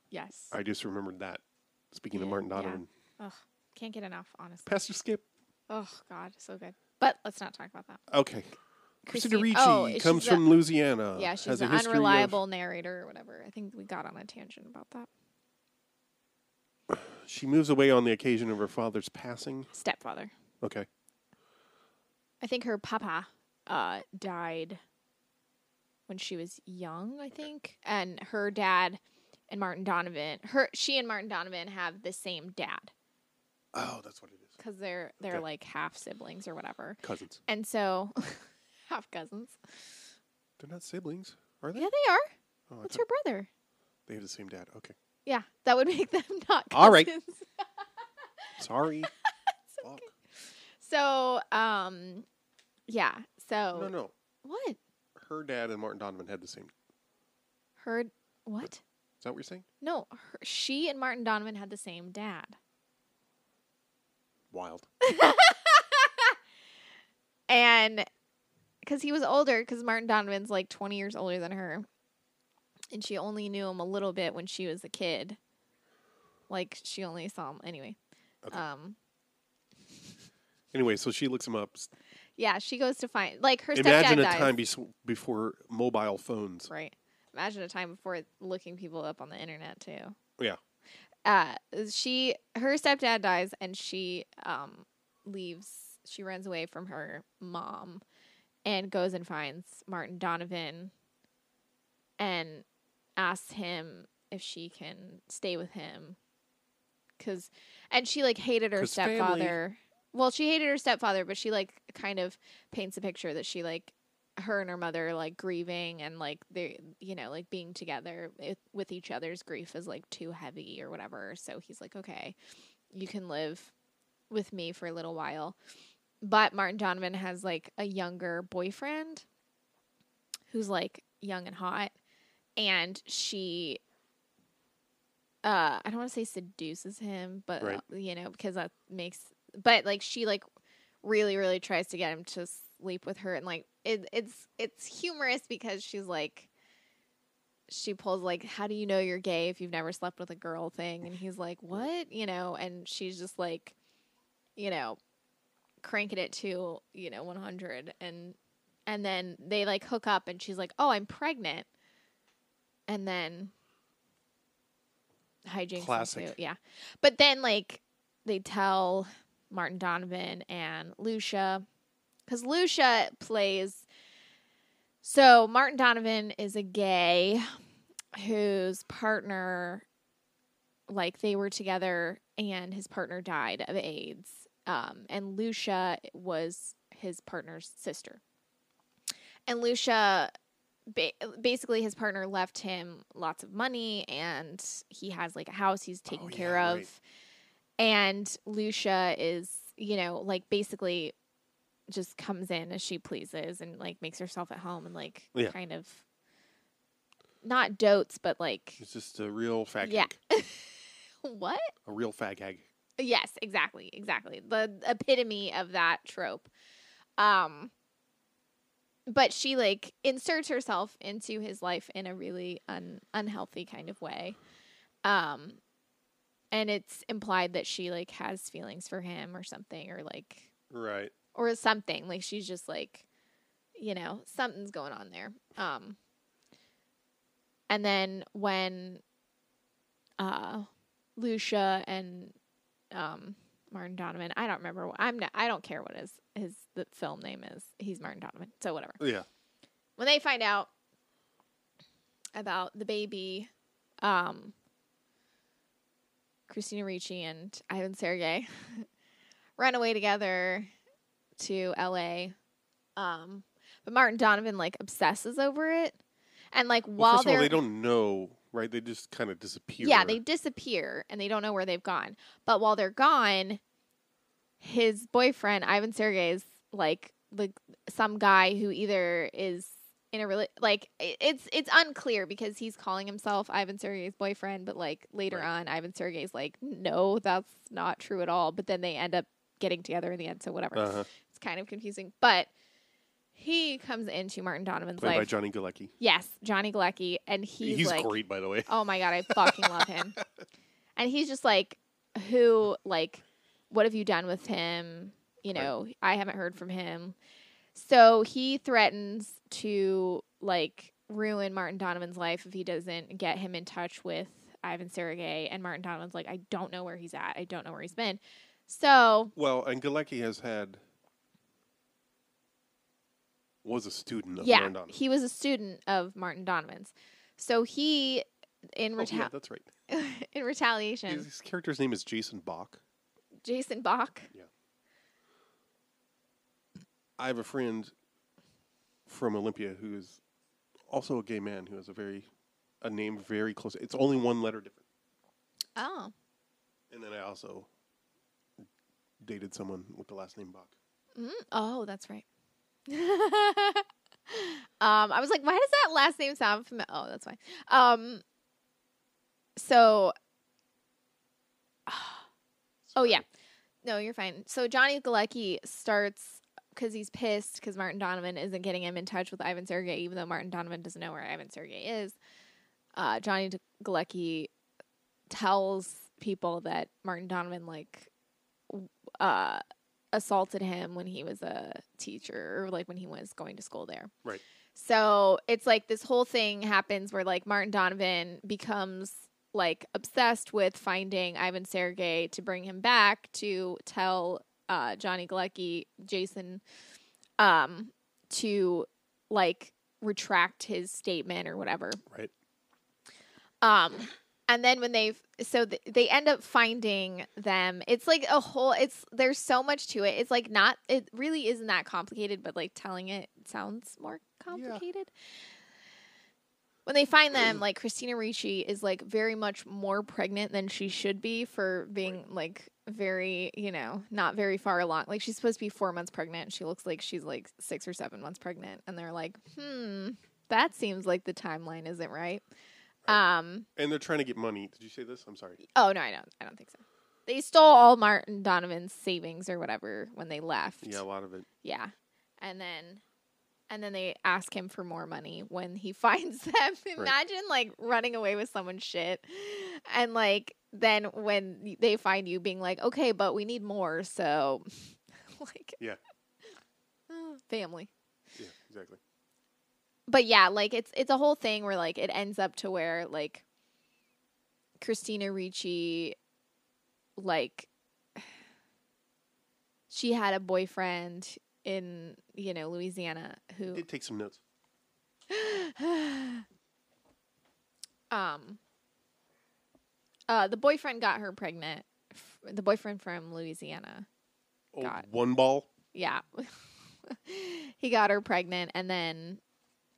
Yes. I just remembered that. Speaking of Yeah, Martin yeah. Donovan, Ugh, can't get enough, honestly. Pastor Skip. Oh God, so good. But let's not talk about that. Okay. Christina Ricci oh, comes from Louisiana. yeah, she's a an of- unreliable narrator or whatever. I think we got on a tangent about that. she moves away on the occasion of her father's passing. Stepfather. Okay. I think her papa uh, died when she was young. I think, and her dad and Martin Donovan. Her she and Martin Donovan have the same dad Oh, that's what it is. because they're they're Okay. like half siblings or whatever. Cousins. And so, half cousins. They're not siblings, are they? Yeah, they are. Oh, her brother? they have the same dad. Okay. Yeah, that would make them not cousins. All right. Sorry. Fuck. So, um, yeah. So No, no. what? Her dad and Martin Donovan had the same. Heard what? Is that what you're saying? No, her, she and Martin Donovan had the same dad. Wild. and because he was older, because Martin Donovan's like 20 years older than her. And she only knew him a little bit when she was a kid. Like, she only saw him. Anyway. Okay. Um, Anyway, so she looks him up. S- yeah, she goes to find, like, her stepdad. Imagine stepdad a dies. time bes- before mobile phones. Right. Imagine a time before looking people up on the internet, too. Yeah. uh she her stepdad dies and she um leaves she runs away from her mom and goes and finds Martin Donovan and asks him if she can stay with him cuz and she like hated her 'Cause family. Well she hated her stepfather but she like kind of paints a picture that she like her and her mother like grieving and like they you know like being together with, with each other's grief is like too heavy or whatever. So he's like okay you can live with me for a little while. But martin donovan has like a younger boyfriend who's like young and hot. And she uh i don't want to say seduces him but Right. you know because that makes but like she like really really tries to get him to sleep with her and like it, it's it's humorous because she's like she pulls like how do you know you're gay if you've never slept with a girl? thing and he's like what? you know and she's just like you know cranking it to you know 100 and and then they like hook up and she's like oh i'm pregnant. And then hijinks Classic. yeah. But then like they tell martin donovan and lucia because lucia plays so martin donovan is a gay whose partner like they were together and his partner died of aids um, and lucia was his partner's sister and lucia basically his partner left him lots of money and he has like a house he's taken Oh, yeah, care of right. And lucia is you know like basically just comes in as she pleases and like makes herself at home and like Yeah. kind of not dotes but like It's just a real fag Yeah. what A real fag hag. Yes, exactly, exactly. The epitome of that trope. Um but she like inserts herself into his life in a really un- unhealthy kind of way. Um and it's implied that she like has feelings for him or something or like Right. or something like she's just like you know something's going on there um and then when uh lucia and um martin donovan i don't remember what i'm not i don't care what his his the film name is he's martin donovan so whatever Yeah. when they find out about the baby um christina ricci and ivan sergei run away together to LA. Um, but Martin Donovan like obsesses over it, and like Well, while first of all, they're they don't know, right? They just kind of disappear. yeah they disappear and they don't know where they've gone. But while they're gone, his boyfriend Ivan Sergei is like like some guy who either is in a really like it's it's unclear because he's calling himself Ivan Sergei's boyfriend, but like later Right. on, Ivan Sergei's like, no, that's not true at all. But then they end up getting together in the end, so whatever. uh-huh. It's kind of confusing, but he comes into Martin Donovan's played by. Johnny Galecki. yes, Johnny Galecki, and he's, He's, like, great, by the way. oh my god, I fucking love him. And he's just like, who, like, what have you done with him? You Right. know, I haven't heard from him. So he threatens to like ruin Martin Donovan's life if he doesn't get him in touch with Ivan Sergei. And Martin Donovan's like, I don't know where he's at. I don't know where he's been. So Well, and Galecki has had was a student of yeah, Martin Donovan. he was a student of Martin Donovan's. So he, in, Oh, yeah, that's right. in retaliation, His, his character's name is Jason Bock. Jason Bock. Yeah. I have a friend from Olympia who is also a gay man who has a very a name very close. It's only one letter different. Oh, And then I also dated someone with the last name Bach. Mm, oh, that's right. um, I was like, why does that last name sound familiar? Oh, that's fine. Um, so, oh yeah, no, you're fine. So Johnny Galecki starts because he's pissed because Martin Donovan isn't getting him in touch with Ivan Sergei, even though Martin Donovan doesn't know where Ivan Sergei is. Uh, Johnny Galecki tells people that Martin Donovan like uh assaulted him when he was a teacher or like when he was going to school there. Right. So it's like this whole thing happens where like Martin Donovan becomes like obsessed with finding Ivan Sergei to bring him back to tell uh, Johnny Galecki, Jason, um, to like retract his statement or whatever. Right. Um, and then when they so th- they end up finding them. It's like a whole it's there's so much to it. It's like not it really isn't that complicated but like telling it sounds more complicated. When they find them like christina ricci is like very much more pregnant than she should be for being like very you know not very far along like she's supposed to be four months pregnant she looks like she's like six or seven months pregnant and they're like hmm that seems like the timeline isn't right um And they're trying to get money. Did you say this? I'm sorry. Oh no, I don't. I don't think so. They stole all Martin Donovan's savings or whatever when they left. Yeah, a lot of it. Yeah, and then, and then they ask him for more money when he finds them. Imagine like running away with someone's shit, and like then when they find you, being like, okay, but we need more. So, like, Yeah. family. Yeah, exactly. but yeah, like it's it's a whole thing where like it ends up to where like Christina Ricci like she had a boyfriend in, you know, Louisiana who Did take some notes. um uh the boyfriend got her pregnant. F- The boyfriend from Louisiana. Oh, God. one ball. Yeah. he got her pregnant and then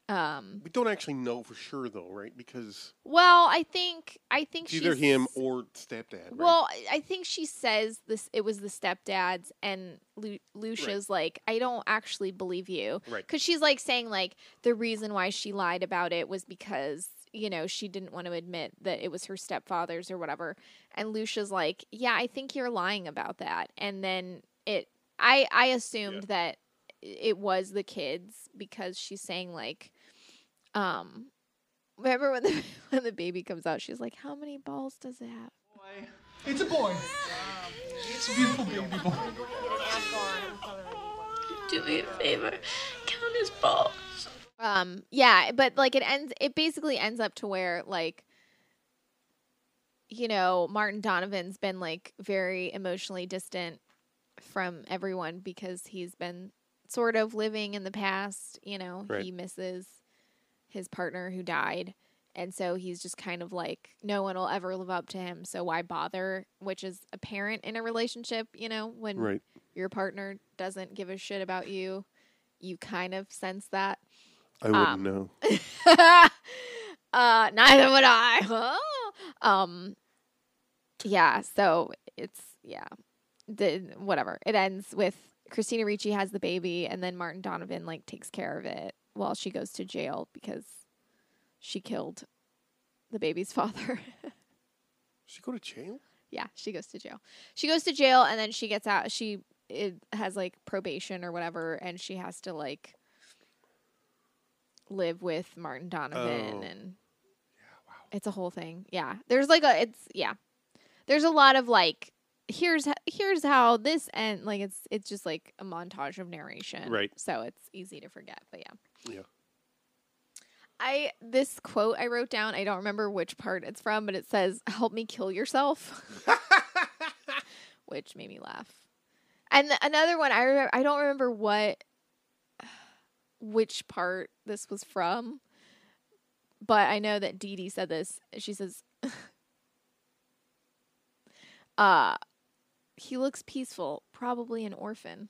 um We don't actually know for sure though, right? Because well, I think I think either him or stepdad. Right? Well, I- think she says this. It was the stepdads, and Lu- Lucia's like, I don't actually believe you, Right. Because she's like saying like the reason why she lied about it was because you know she didn't want to admit that it was her stepfather's or whatever. And Lucia's like, Yeah, I think you're lying about that. And then it, I I assumed that it was the kids because she's saying like, um. Remember when the when the baby comes out, she's like, "How many balls does it have?" It's a boy. It's a beautiful baby boy. Do me a favor. Count his balls. Um, yeah, but like it ends it basically ends up to where like you know, Martin Donovan's been like very emotionally distant from everyone because he's been sort of living in the past, you know, Right. he misses his partner who died. And so he's just kind of like, no one will ever live up to him. So why bother? Which is apparent in a relationship, you know, when right. your partner doesn't give a shit about you, you kind of sense that. I wouldn't um, know. uh, neither would I. um, yeah. So it's yeah, the whatever. It ends with Christina Ricci has the baby, and then Martin Donovan like takes care of it while she goes to jail because she killed the baby's father. She go to jail? Yeah, she goes to jail. She goes to jail and then she gets out. She it has like probation or whatever, and she has to like live with Martin Donovan, Oh. and it's a whole thing. Yeah, there's like a it's yeah, there's a lot of like here's here's how this and like it's it's just like a montage of narration, Right. So it's easy to forget, but yeah. Yeah. I this quote I wrote down. I don't remember which part it's from, but it says, "Help me kill yourself," which made me laugh. And th- another one I remember, I don't remember what which part this was from, but I know that Dee Dee said this. She says, "Uh, he looks peaceful, probably an orphan."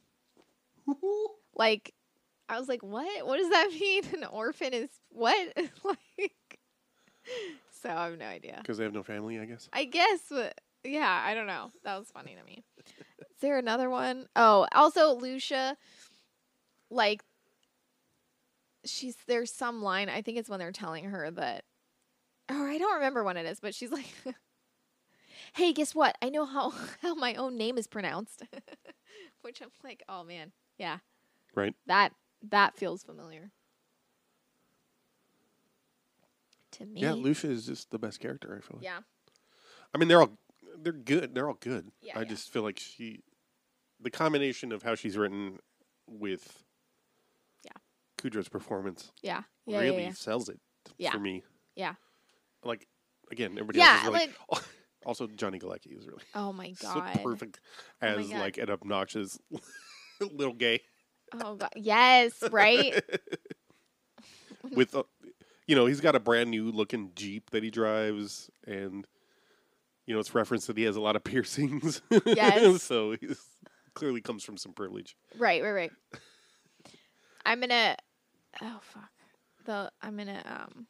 like I was like, "What? What does that mean? An orphan is what?" like, so I have no idea. Because they have no family, I guess. I guess, but yeah, I don't know. That was funny to me. Is there another one? Oh, also Lucia, like, she's there's some line. I think it's when they're telling her that, or I don't remember when it is, but she's like, "Hey, guess what? I know how how my own name is pronounced," which I'm like, "Oh man, yeah, Right. that that feels familiar." To me, Yeah, Lucia is just the best character, I feel like. yeah. I mean, they're all they're good. They're all good. Yeah, I yeah. just feel like she, the combination of how she's written with, Yeah. Kudrow's performance Yeah. Yeah. really sells it for me. Yeah. Like again, everybody Yeah, else is really. Oh, also, Johnny Galecki was really Oh my god, so perfect Oh as God. like an obnoxious little gay Oh god. Yes, right? with uh, you know, he's got a brand new looking Jeep that he drives, and you know, it's referenced that he has a lot of piercings. Yes. so he's clearly comes from some privilege. Right, right, right. I'm gonna. Oh fuck. The I'm gonna um.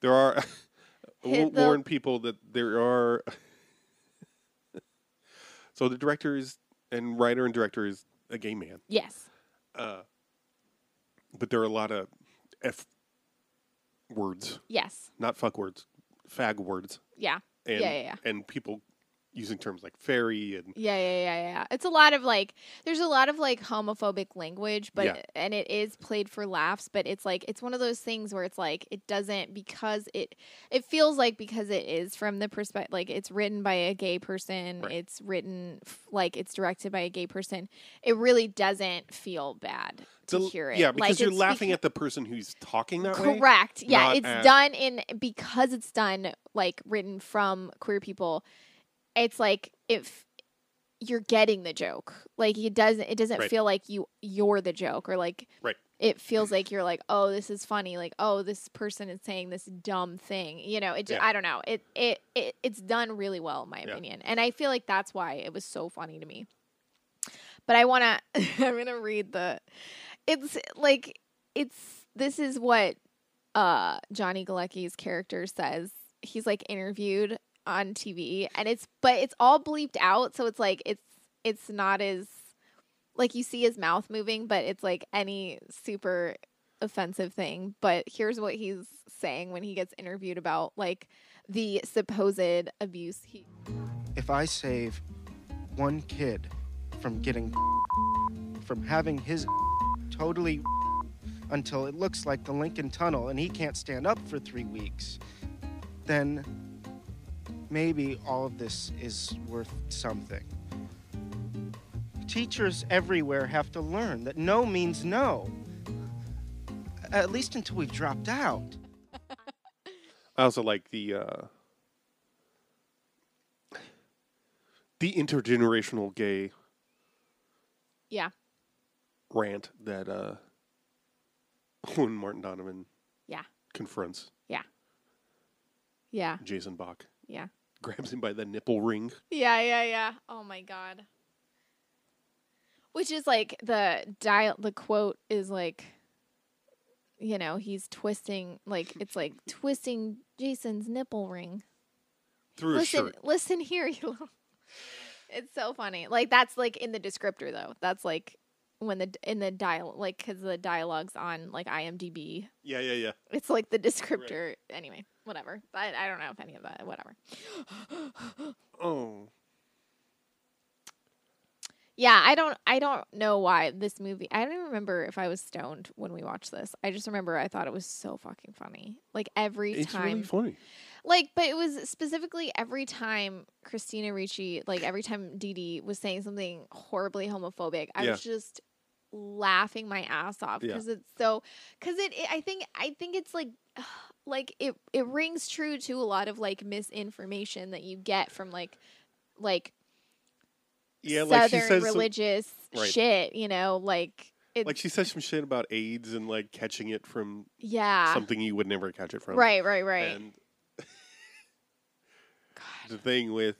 There are I Hit won't the- warn people that there are. so the director is and writer and director is a gay man, Yes. uh, but there are a lot of f words, Yes. not fuck words, fag words, Yeah. and Yeah, yeah, yeah. and people using terms like fairy and Yeah, yeah, yeah, yeah. It's a lot of like there's a lot of like homophobic language, but Yeah. and it is played for laughs, but it's like it's one of those things where it's like it doesn't because it it feels like because it is from the perspective like it's written by a gay person, Right. it's written f- like it's directed by a gay person. It really doesn't feel bad to The- hear it. yeah, because Like, you're laughing beca- at the person who's talking that way. Correct. Yeah, it's at- done in because it's done like written from queer people. It's like if you're getting the joke, like it doesn't it doesn't Right. feel like you you're the joke or like Right. it feels like you're like oh this is funny like oh this person is saying this dumb thing you know it just, Yeah. I don't know it, it it it's done really well in my Yeah. opinion and I feel like that's why it was so funny to me. But I want to I'm going to read the it's like it's this is what uh Johnny Galecki's character says. He's like interviewed on TV and it's but it's all bleeped out so it's like it's it's not as like you see his mouth moving but it's like any super offensive thing. But here's what he's saying when he gets interviewed about like the supposed abuse he if I save one kid from getting from having his totally until it looks like the Lincoln Tunnel and he can't stand up for three weeks, then maybe all of this is worth something. Teachers everywhere have to learn that no means no. At least until we've dropped out. I also like the uh, the intergenerational gay yeah rant that uh, when Martin Donovan Yeah. confronts yeah Jason Bock, yeah grabs him by the nipple ring. Yeah, yeah, yeah. Oh my god. Which is like the dial the quote is like you know, he's twisting like it's like twisting Jason's nipple ring. through his listen shirt. listen here, you little It's so funny. Like that's like in the descriptor though. That's like when the in the dial like cuz the dialogues on like IMDb. Yeah, yeah, yeah. It's like the descriptor anyway, whatever. But I don't know if any of that whatever. Oh, Yeah, I don't I don't know why this movie I don't even remember if I was stoned when we watched this. I just remember I thought it was so fucking funny. Like every it's time really funny. like but it was specifically every time Christina Ricci, like every time Dee Dee was saying something horribly homophobic, I Yeah. was just laughing my ass off Yeah. because it's so because it, it I think I think it's like like it it rings true to a lot of like misinformation that you get from like like Yeah, like she southern some, religious Right. shit, you know, like it, like she says some shit about AIDS and like catching it from yeah, something you would never catch it from. right, right, right. And the thing with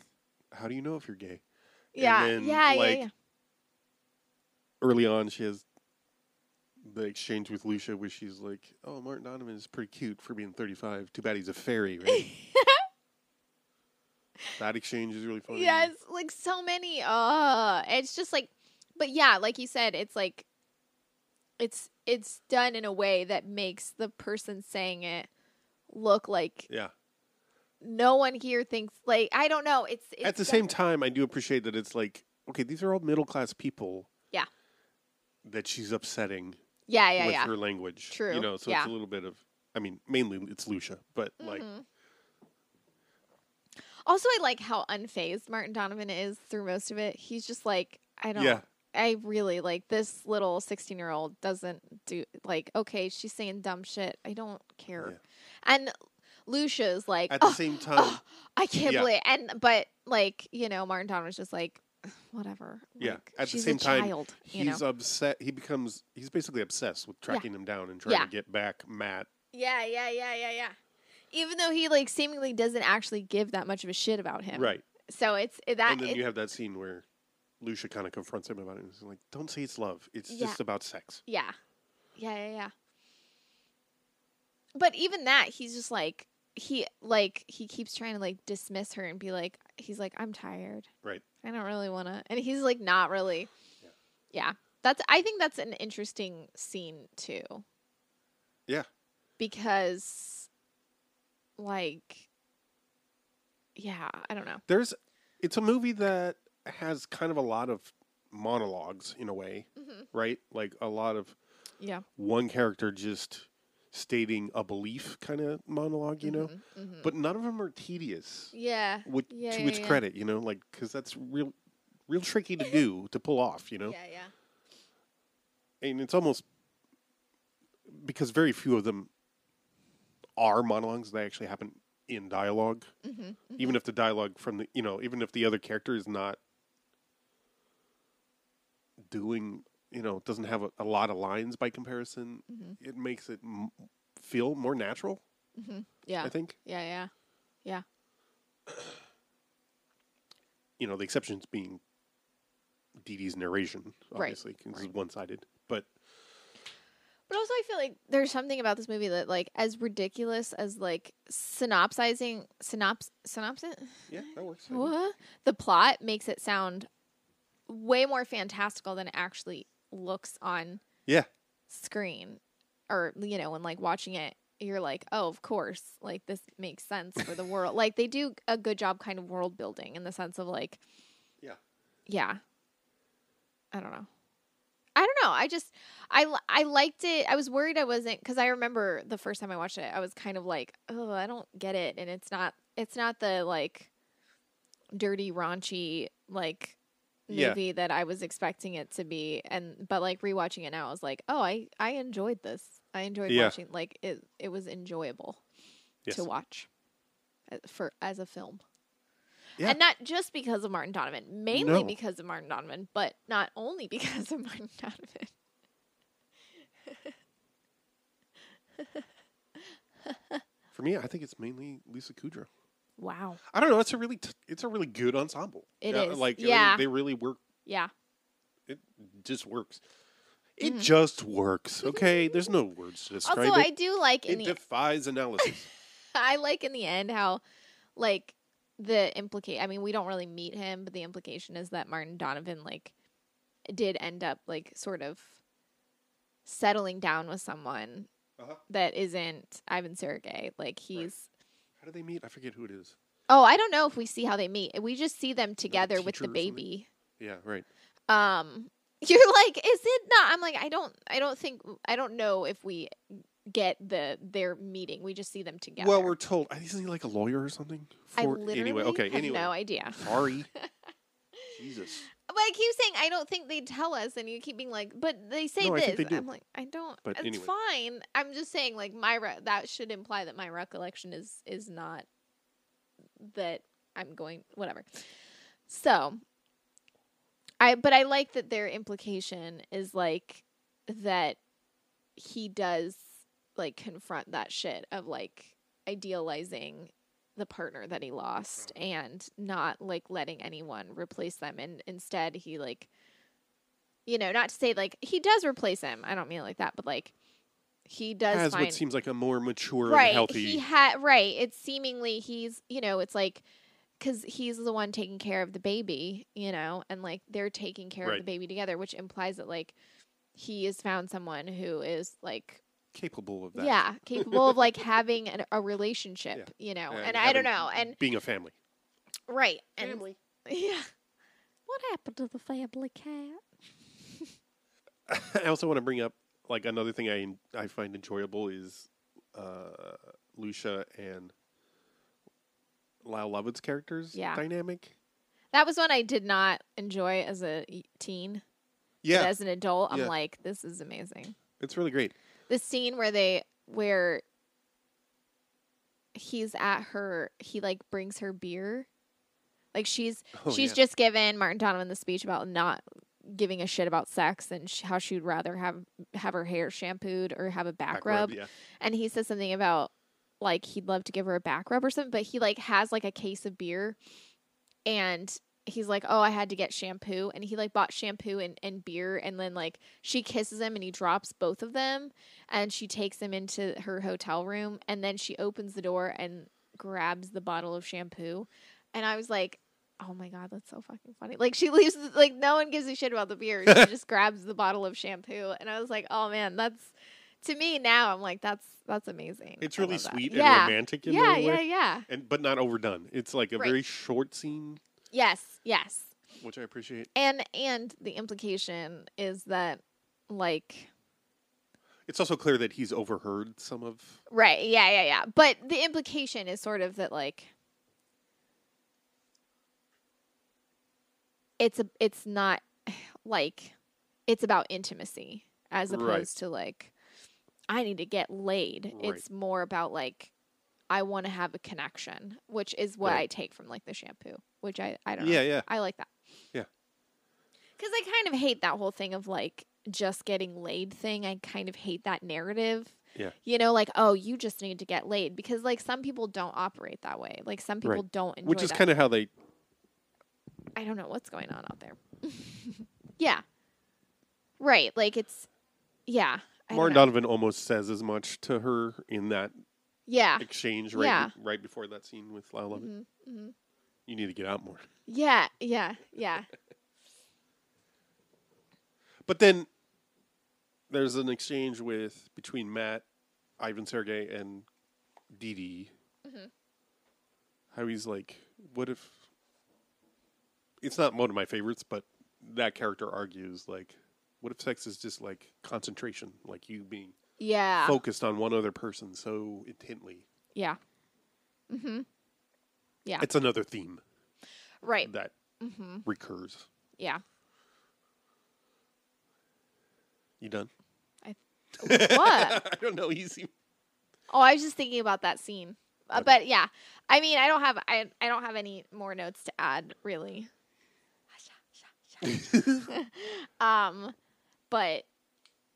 how do you know if you're gay? yeah, then, yeah, like, yeah, yeah. Early on, she has the exchange with Lucia where she's like, "Oh, Martin Donovan is pretty cute for being 35. Too bad he's a fairy, right?" that exchange is really funny. Yes, like so many. Uh, it's just like, but yeah, like you said, it's like, it's it's done in a way that makes the person saying it look like Yeah. no one here thinks like I don't know. It's, it's At the done- same time, I do appreciate that it's like, okay, these are all middle class people. Yeah. That she's upsetting Yeah, yeah, with yeah. her language. True, You know, so yeah. it's a little bit of. I mean, mainly it's Lucia, but like, Mhm. Also, I like how unfazed Martin Donovan is through most of it. He's just like, I don't. yeah, I really like this little 16 year old doesn't do like okay she's saying dumb shit I don't care and Lucia's like At the "Oh, same time, oh, I can't yeah. believe and but like you know Martin Donovan was just like whatever. Yeah, Like, at the same time, child, you he's know? upset. He becomes he's basically obsessed with tracking him down and trying Yeah. to get back Matt. Yeah, yeah, yeah, yeah, yeah. Even though he like seemingly doesn't actually give that much of a shit about him. Right, So it's it, that and then it- you have that scene where Lucia kind of confronts him about it. and He's like, "Don't say it's love. It's Yeah. just about sex." Yeah. Yeah, yeah, yeah. But even that, he's just like he like he keeps trying to like dismiss her and be like he's like I'm tired. Right. I don't really want to. And he's like not really. Yeah. That's I think that's an interesting scene too Yeah. because like yeah, I don't know. There's it's a movie that has kind of a lot of monologues in a way, Mm-hmm. right? Like a lot of Yeah. one character just stating a belief kind of monologue, you know. Mm-hmm, mm-hmm. But none of them are tedious. Yeah. With, Yeah, to yeah, its yeah. credit, you know, like because that's real, real tricky to do to pull off, you know. Yeah, yeah. and it's almost because very few of them are monologues they actually happen in dialog mm-hmm, mm-hmm, even if the dialogue from the you know even if the other character is not doing you know it doesn't have a, a lot of lines by comparison Mm-hmm. it makes it m- feel more natural Yeah. i think Yeah, yeah. Yeah. you know the exceptions being Dee Dee's narration Right, obviously 'cause it's one-sided but But also, I feel like there's something about this movie that, like, as ridiculous as like synopsizing synops synopsis yeah that works what the plot makes it sound way more fantastical than it actually looks on yeah screen, or you know, when like watching it, you're like, oh, of course, like this makes sense for the world. like they do a good job, kind of world building in the sense of like, yeah yeah, I don't know. I don't know. I just I I liked it. I was worried I wasn't cuz I remember the first time I watched it, I was kind of like, "Oh, I don't get it." And it's not it's not the like dirty raunchy like Yeah. movie that I was expecting it to be and but like rewatching it now I was like, "Oh, I I enjoyed this. I enjoyed Yeah. watching like it it was enjoyable Yes. to watch uh, for as a film." Yeah. And not just because of Martin Donovan, mainly No. because of Martin Donovan, but not only because of Martin Donovan. for me i think it's mainly lisa kudrow Wow. I don't know. It's a really t- it's a really good ensemble. It It is like they- Yeah. they, really work. Yeah. It just works. It Mm-hmm. just works. Okay, there's no words to describe Also, it. I do like in it the defies analysis. I like in the end how like the implicate I mean, we don't really meet him, but the implication is that Martin Donovan like did end up like sort of settling down with someone Uh-huh. that isn't Ivan Sergei. Like he's How do they meet? I forget who it is. Oh, I don't know if we see how they meet. We just see them together with the baby. Yeah, right. Um you're like, is it not? I'm like, I don't I don't think I don't know if we get the their meeting. We just see them together. Well, we're told. Isn't he like a lawyer or something? I literally anyway, okay. have Anyway, no idea. sorry. Jesus. But I keep saying I don't think they tell us, and you keep being like, but they say No, I this. think they do. I'm like, I don't. But it's anyway. fine. I'm just saying, like my re- that should imply that my recollection is is not that I'm going whatever. So, I but I like that their implication is like that he does like confront that shit of like idealizing the partner that he lost and not like letting anyone replace them and instead he like you know not to say like he does replace him i don't mean it like that but like he does Has find what seems like a more mature right and healthy. he had right it's seemingly he's you know it's like because he's the one taking care of the baby you know and like they're taking care of the baby together which implies that like he has found someone who is like capable of that. yeah capable of like having an, a relationship you know And and i don't know and being a family. right and Family. yeah what happened to the family cat I also want to bring up like another thing I I find enjoyable is uh, Lucia and Lyle Lovett's characters Yeah. dynamic. that was one i did not enjoy as a teen Yeah, but as an adult i'm Yeah. like this is amazing it's really great. The scene where they where he's at her he like brings her beer Like she's Oh, she's yeah. just given Martin Donovan the speech about not giving a shit about sex and sh- how she'd rather have have her hair shampooed or have a back, Back rub. yeah. And he says something about like he'd love to give her a back rub or something, but he like has like a case of beer and he's like, Oh, I had to get shampoo and he like bought shampoo and, and beer and then like she kisses him and he drops both of them and she takes him into her hotel room and then she opens the door and grabs the bottle of shampoo. And I was like, Oh my god, that's so fucking funny. Like she leaves like no one gives a shit about the beer. She just grabs the bottle of shampoo and I was like, Oh man, that's to me now I'm like that's that's amazing. It's I really love that. sweet Yeah. and romantic in Yeah, a yeah, yeah. and but not overdone. It's like a Right. very short scene, Yes, yes. which I appreciate. And and the implication is that like It's also clear that he's overheard some of. right, yeah, yeah, yeah. But the implication is sort of that like it's a it's not like it's about intimacy as Right. opposed to like I need to get laid. Right. It's more about like I want to have a connection, which is what Right. I take from like the shampoo, which I I don't Yeah, know. yeah. I like that. Yeah. Cuz I kind of hate that whole thing of like just getting laid thing. I kind of hate that narrative. Yeah. You know, like, oh, you just need to get laid because like some people don't operate that way. Like some people Right. don't enjoy Which is kind of how they. I don't know what's going on out there. yeah. Right. Like it's yeah. I Martin. Donovan almost says as much to her in that Yeah. exchange right Yeah. right before that scene with Lyle Lovett. Mhm, mhm. You need to get out more. Yeah, yeah, yeah. But then there's an exchange with between Matt, Ivan Sergei, and Dee Dee. Mhm. How he's like, what if? It's not one of my favorites, but that character argues like, what if sex is just like concentration, like you being Yeah. focused on one other person so intently? yeah. Mhm. Yeah. It's another theme Right. that Mhm. recurs. Yeah. You done? What? I don't know. Easy. Oh, I was just thinking about that scene. Uh, but yeah, I mean, I don't have I I don't have any more notes to add really. um, but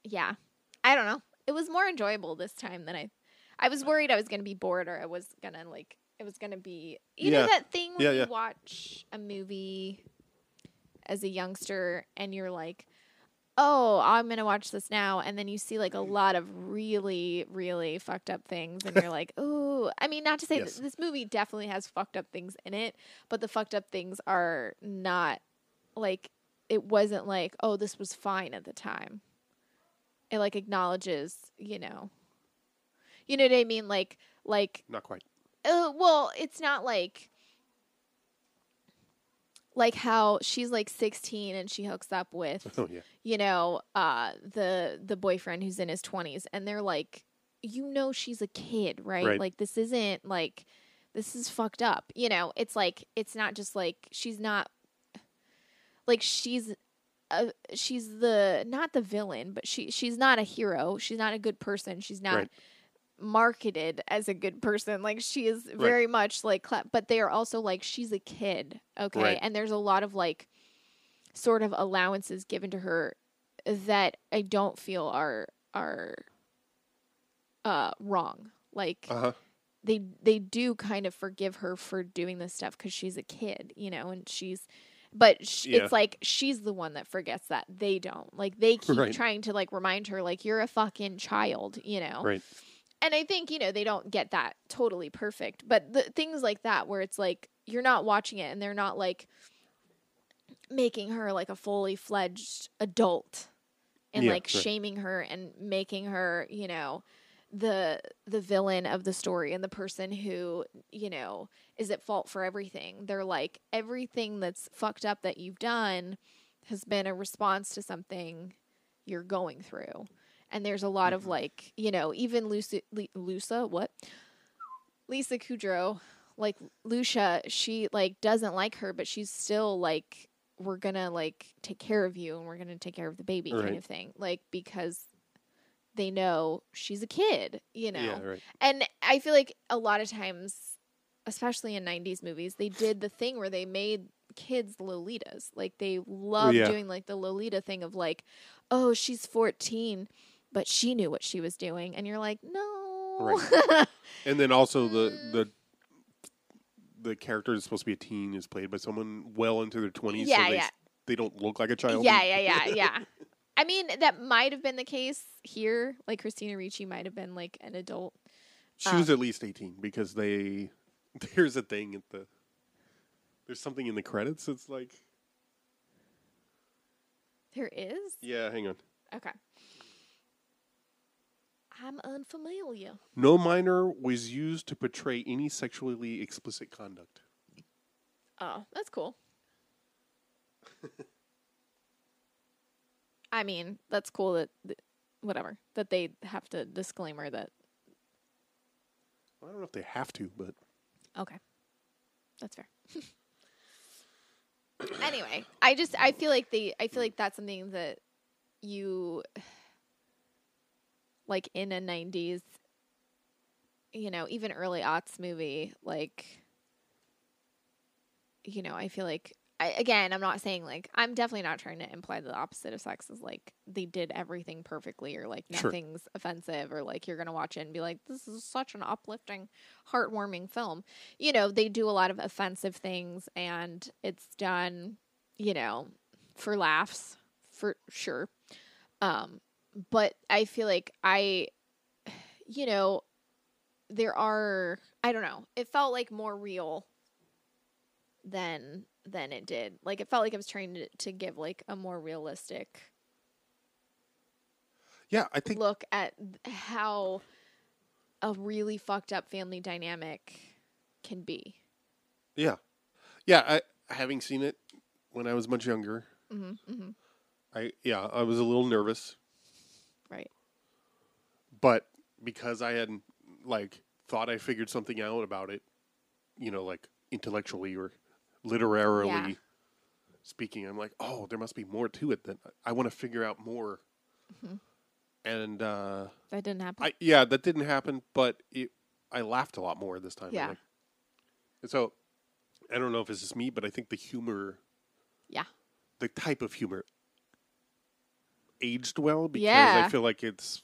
yeah, I don't know. It was more enjoyable this time than I. I was worried I was gonna be bored or I was gonna like it was gonna be you know that thing when Yeah, you yeah. watch a movie as a youngster and you're like oh, I'm gonna watch this now, and then you see like a mm-hmm. lot of really, really fucked up things, and you're like, ooh. I mean, not to say Yes. that this movie definitely has fucked up things in it, but the fucked up things are not like it wasn't like, oh, this was fine at the time. It like acknowledges, you know, you know what I mean, like, like Not quite. uh, well, it's not like like how she's like 16 and she hooks up with Oh yeah. you know uh the the boyfriend who's in his 20s and they're like you know she's a kid right, Right. like this isn't like this is fucked up you know it's like it's not just like she's not like she's uh, she's the not the villain but she she's not a hero she's not a good person she's not Right. marketed as a good person like she is very much like but they are also like she's a kid okay Right. and there's a lot of like sort of allowances given to her that I don't feel are are uh wrong. Like Uh huh. they they do kind of forgive her for doing this stuff cuz she's a kid, you know, and she's but sh- Yeah. it's like she's the one that forgets that. They don't. Like they keep Right. trying to like remind her like you're a fucking child, you know. Right. And I think, you know, they don't get that totally perfect, but the things like that where it's like you're not watching it and they're not like making her like a fully fledged adult and Yeah, like right. shaming her and making her, you know, the the villain of the story and the person who, you know, is at fault for everything. They're like everything that's fucked up that you've done has been a response to something you're going through. And there's a lot Mm-hmm. of like, you know, even Lucy, Lu- Lusa, what? Lisa Kudrow, like Lucia, she like doesn't like her, but she's still like, we're gonna like take care of you and we're gonna take care of the baby kind of thing. Like because they know she's a kid, you know. Yeah. Right. And I feel like a lot of times especially in 90s movies, they did the thing where they made kids Lolitas. Like they love yeah. doing like the Lolita thing of like, oh, she's 14, but she knew what she was doing. And you're like, no. Right. And then also the mm. the the character is supposed to be a teen is played by someone well into their twenties. Yeah, so they, yeah. They don't look like a child. yeah, yeah, yeah, yeah. I mean, that might have been the case here. Like Christina Ricci might have been like an adult. She was at um, least eighteen because they there's a thing at the there's something in the credits. It's like There is? yeah, hang on. Okay. I'm unfamiliar. No minor was used to portray any sexually explicit conduct. Oh, that's cool. I mean, that's cool that, whatever that they have to disclaimer that I don't know if they have to, but okay. That's fair. anyway, I just I feel like they I feel like that's something that you like in a 90s you know, even early aughts movie like you know, I feel like I, again, I'm not saying like I'm definitely not trying to imply the opposite of sex is like they did everything perfectly or like Sure. nothing's offensive or like you're gonna watch it and be like this is such an uplifting, heartwarming film. You know, they do a lot of offensive things and it's done, you know, for laughs for sure. Um, but I feel like I, you know, there are I don't know. It felt like more real than than it did. Like it felt like I was trying to, to give like a more realistic yeah, I think look at how a really fucked up family dynamic can be. yeah, yeah. I having seen it when I was much younger, hmm hmm I yeah, I was a little nervous, Right. but because I hadn't like thought I figured something out about it, you know, like intellectually or literarily Yeah. speaking, I'm like, oh, there must be more to it. That I want to figure out more. Mhm. And uh, That didn't happen. I yeah, that didn't happen, but it, I laughed a lot more this time. Yeah. like- and so I don't know if it's just me, but I think the humor, yeah. the type of humor, aged well because Yeah. I feel like it's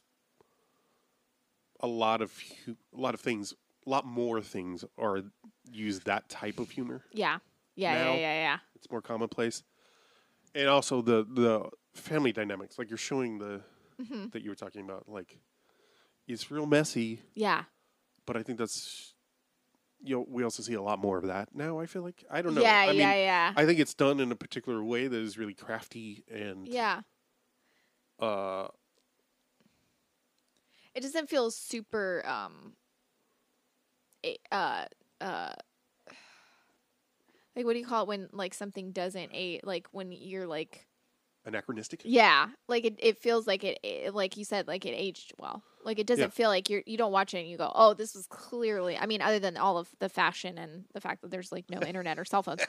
a lot of hu- a lot of things, a lot more things are use that type of humor. Yeah. Yeah. Now- yeah. Yeah. Yeah. It's more commonplace, and also the the family dynamics. Like you're showing the Mhm. that you were talking about, like it's real messy. Yeah. but I think that's you know we also see a lot more of that now. I feel like I don't know. Yeah. I yeah. mean, yeah. I think it's done in a particular way that is really crafty and yeah. uh, It doesn't feel super um uh uh like what do you call it when like something doesn't age? like when you're like anachronistic. yeah like it, it feels like it, it like you said like it aged well like it doesn't Yeah. feel like you're you don't watch it and you go oh this was clearly i mean other than all of the fashion and the fact that there's like no internet or cell phones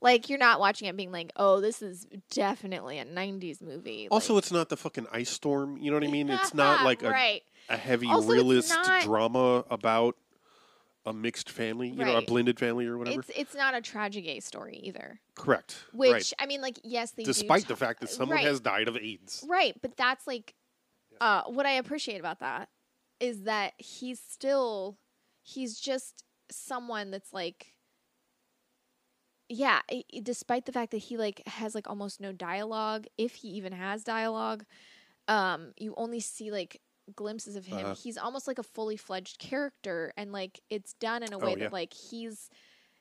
like you're not watching it being like oh this is definitely a 90s movie Also, like, it's not the fucking ice storm. You know what I mean? It's not like a, right a heavy Also, realist drama about a mixed family. You know, a Right. blended family or whatever. it's it's not a tragic gay story either Correct. Which right. I mean, like, yes, they do Despite the fact that someone right, has died of AIDS. right, but that's like, uh, what I appreciate about that is that he's still, he's just someone that's like, yeah, i- i- despite the fact that he like has like almost no dialogue, if he even has dialogue, um, you only see like glimpses of him. Uh-huh. He's almost like a fully fledged character, and like it's done in a way Oh, yeah. that like he's,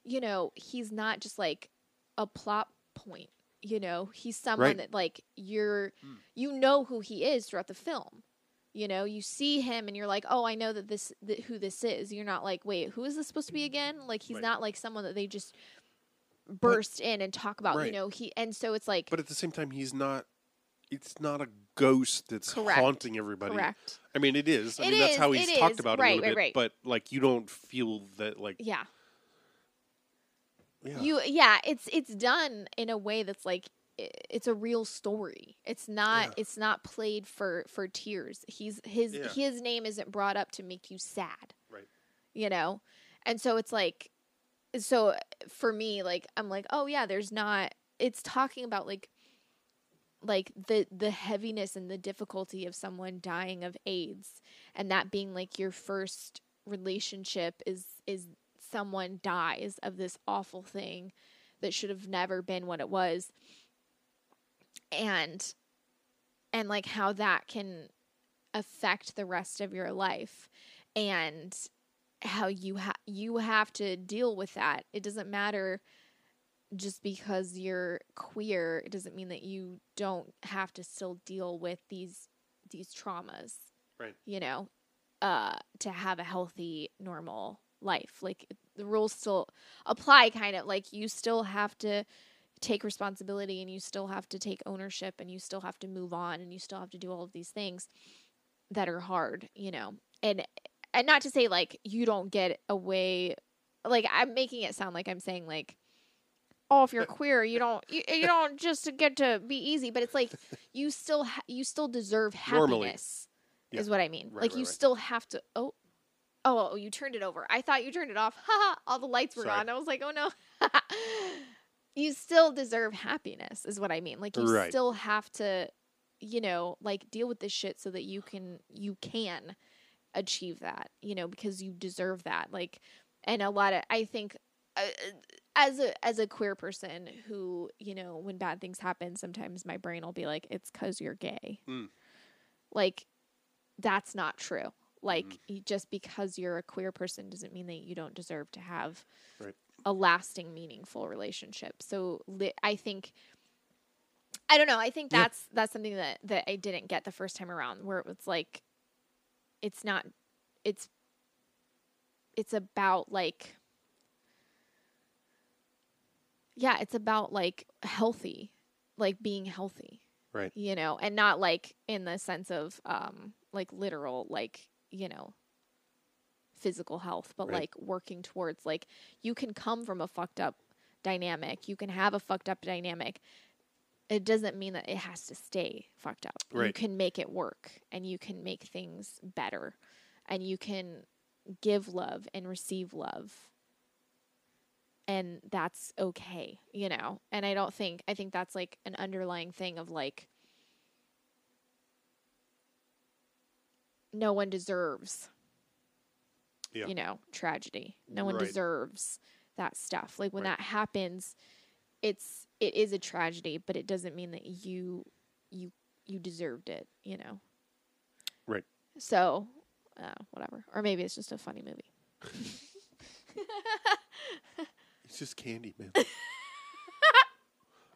you know, he's not just like a plot point. You know, he's someone Right. that like you're, Hmm. you know who he is throughout the film. You know, you see him and you're like, oh, I know that this that who this is. You're not like, wait, who is this supposed to be again? Like he's Right. not like someone that they just burst in and talk about. You know, he and so it's like But at the same time, he's not. It's not a ghost that's Correct. haunting everybody. correct. I mean, it is. I It mean, that's is, how he's it talked is. about Right, it a little right, bit. right. But like, you don't feel that like. Yeah. Yeah. You yeah, it's it's done in a way that's like i- it's a real story. It's not Yeah. it's not played for for tears. He's his Yeah. his name isn't brought up to make you sad. Right. You know? And so it's like so for me like i'm like oh yeah there's not it's talking about like like the the heaviness and the difficulty of someone dying of aids and that being like your first relationship is is someone dies of this awful thing that should have never been what it was and and like how that can affect the rest of your life and how you ha- you have to deal with that. It doesn't matter just because you're queer, it doesn't mean that you don't have to still deal with these these traumas. Right. You know, uh to have a healthy normal life. Like the rules still apply kind of like you still have to take responsibility and you still have to take ownership and you still have to move on and you still have to do all of these things that are hard, you know. And and not to say like you don't get away like I'm making it sound like I'm saying like oh if you're queer you don't you, eh, you don't just get to be easy but it's like you still ha- you still deserve happiness Yeah. is what I mean. Right, like right, you right. still have to oh Oh, oh, you turned it over. I thought you turned it off. Haha, all the lights were Sorry. on. I was like, "Oh no." you still deserve happiness is what I mean. Like you still have to you know, like deal with this shit so that you can you can achieve that, you know, because you deserve that. Like and a lot of I think as a as a queer person who, you know, when bad things happen, sometimes my brain will be like it's cuz you're gay. Mm. Like that's not true. Like y- just because you're a queer person doesn't mean that you don't deserve to have Right. a lasting meaningful relationship. So li- I think I don't know. I think Yeah. that's that's something that that I didn't get the first time around where it was like it's not it's it's about like yeah, it's about like healthy, like being healthy Right. you know and not like in the sense of um like literal like you know physical health but Right. like working towards like you can come from a fucked up dynamic you can have a fucked up dynamic it doesn't mean that it has to stay fucked up you can make it work and you can make things better and you can give love and receive love and that's okay, you know. And I don't think I think that's like an underlying thing of like no one deserves Yeah. you know, tragedy. No one Right. deserves that stuff. Like when Right. that happens, it's it is a tragedy, but it doesn't mean that you you you deserved it, you know. Right. So, uh, whatever. Or maybe it's just a funny movie. It's just candy, man.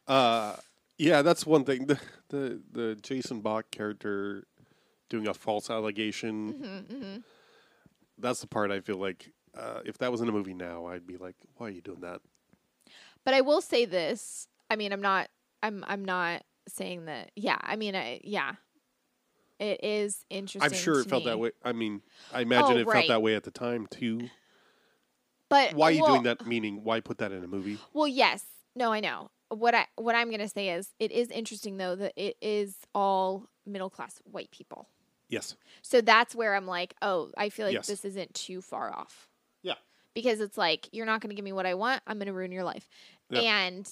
uh, yeah, that's one thing. The the the Jason Bock character doing a false allegation. Mm-hmm, That's the part I feel like uh, if that was in a movie now, I'd be like, why are you doing that? But I will say this. I mean, I'm not. I'm. I'm not saying that. Yeah. I mean, I. Yeah. It is interesting. I'm sure it felt that way. I mean, I imagine Oh, it right. felt that way at the time too. But Why are you well, doing that? Meaning, why put that in a movie? Well, yes. No, I know. What I what I'm gonna say is it is interesting though that it is all middle class white people. Yes. So that's where I'm like, oh, I feel like Yes. this isn't too far off. Yeah. Because it's like you're not gonna give me what I want. I'm gonna ruin your life, Yeah. and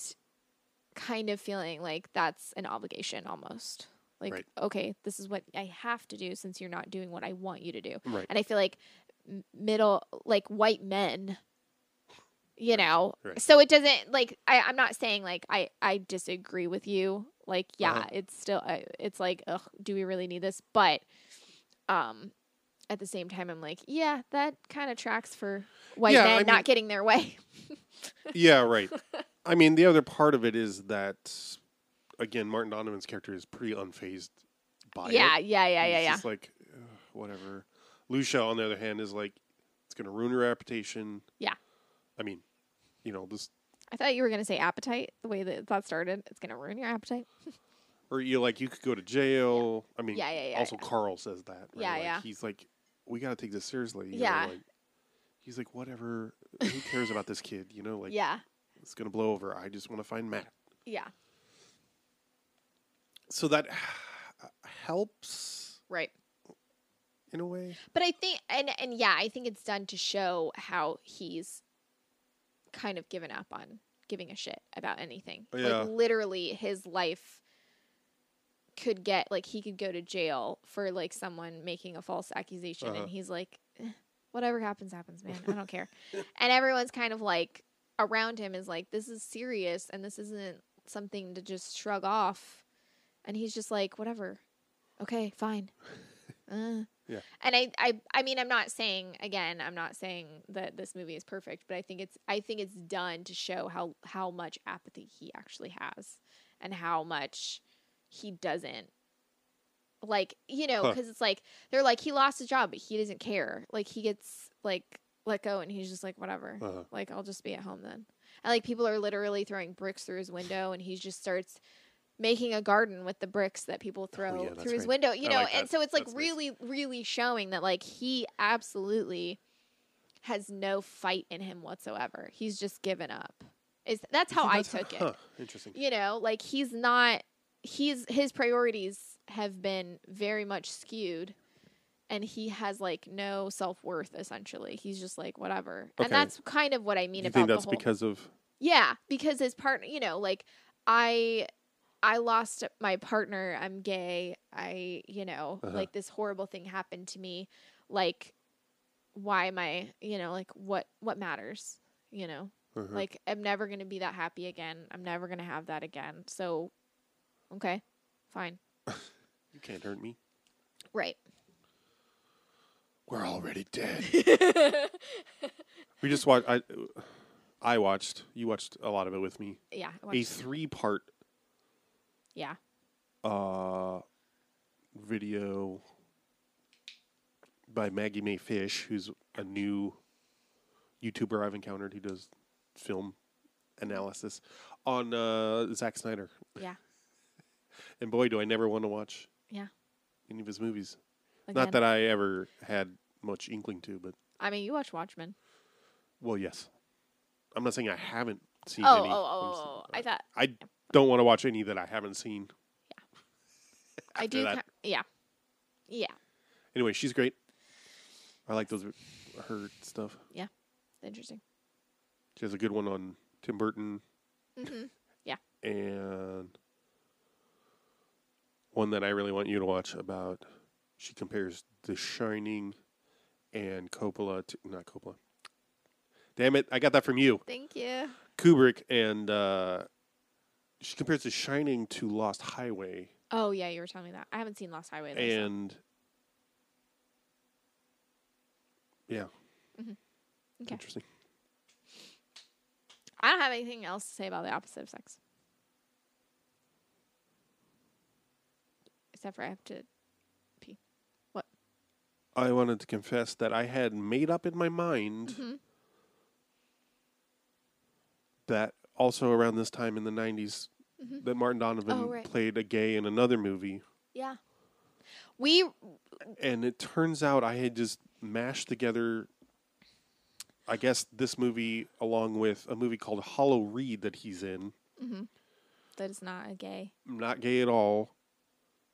kind of feeling like that's an obligation almost. Like, Right. okay, this is what I have to do since you're not doing what I want you to do. Right. And I feel like middle, like white men, you know, right. so it doesn't like I, I'm not saying like I I disagree with you. Like, yeah, Uh-huh. it's still it's like, ugh, do we really need this? But um, at the same time, I'm like, yeah, that kind of tracks for white Yeah, men I not mean- getting their way. Yeah, right. I mean, the other part of it is that, again, Martin Donovan's character is pretty unfazed by yeah, it. yeah, yeah, yeah, yeah. just like, "Ugh, whatever. Lucia, on the other hand, is like, it's going to ruin your reputation. Yeah. I mean, you know, this, I thought you were gonna say appetite. The way that that started, it's gonna ruin your appetite. or you like, you could go to jail. I mean, Yeah, yeah, yeah, also yeah. Carl says that. Right? Yeah, Like, yeah. He's like, we got to take this seriously. you know, Yeah. like, he's like, whatever. Who cares about this kid? You know, like, yeah, it's going to blow over. I just want to find Matt. yeah, So that helps right. In a way. But I think, and and yeah, I think it's done to show how he's kind of given up on giving a shit about anything. Yeah. Like literally his life could get like he could go to jail for like someone making a false accusation Uh-huh. and he's like "Eh, whatever happens happens man i don't care and everyone's kind of like around him is like this is serious and this isn't something to just shrug off and he's just like whatever okay fine uh. Yeah. and I, I i mean i'm not saying again i'm not saying that this movie is perfect but i think it's i think it's done to show how how much apathy he actually has and how much he doesn't like you know Huh. because it's like they're like he lost his job but he doesn't care like he gets like let go and he's just like whatever Uh-huh. like i'll just be at home then and like people are literally throwing bricks through his window and he just starts making a garden with the bricks that people throw Oh, yeah, through his right. window you I know like and so it's like That's nice. really really showing that like he absolutely has no fight in him whatsoever he's just given up is that's how i That's- took it huh, Interesting. you know like he's not he's his priorities have been very much skewed and he has like no self-worth essentially he's just like whatever Okay. and that's kind of what i mean you about think that's whole because of yeah because his partner you know like i i lost my partner i'm gay i you know Uh-huh. like this horrible thing happened to me like why am i you know like what what matters you know uh-huh. like i'm never going to be that happy again i'm never going to have that again so okay fine you can't hurt me? right We're already dead. we just watched. I I watched. You watched a lot of it with me. yeah I A three part yeah uh, video by Maggie Mae Fish, who's a new YouTuber I've encountered who does film analysis on uh, Zack Snyder. yeah And boy, do I never want to watch yeah any of his movies. Again. Not that I ever had much inkling to, but i mean you watch watchmen well, yes. I'm not saying I haven't seen oh oh any. oh, I'm oh, oh i thought I don't want to watch any that I haven't seen. Yeah. I do that. yeah yeah Anyway, she's great. I like those her stuff. Yeah. Interesting She has a good one on Tim Burton mm-hmm. yeah and one that I really want you to watch about. She compares The Shining and Coppola to not Coppola. Damn it! I got that from you, thank you Kubrick, and uh, she compares The Shining to Lost Highway, oh yeah you were telling me that i haven't seen lost highway though, so- and yeah, Okay. interesting. I don't have anything else to say about the opposite of sex. Except for I have to pee. What? I wanted to confess that I had made up in my mind Mhm. that also around this time in the 90s Mm-hmm. that Martin Donovan Oh, right. played a gay in another movie. Yeah. We And it turns out I had just mashed together, I guess, this movie along with a movie called Hollow Reed that he's in. Mm-hmm. that is not a gay. Not gay at all.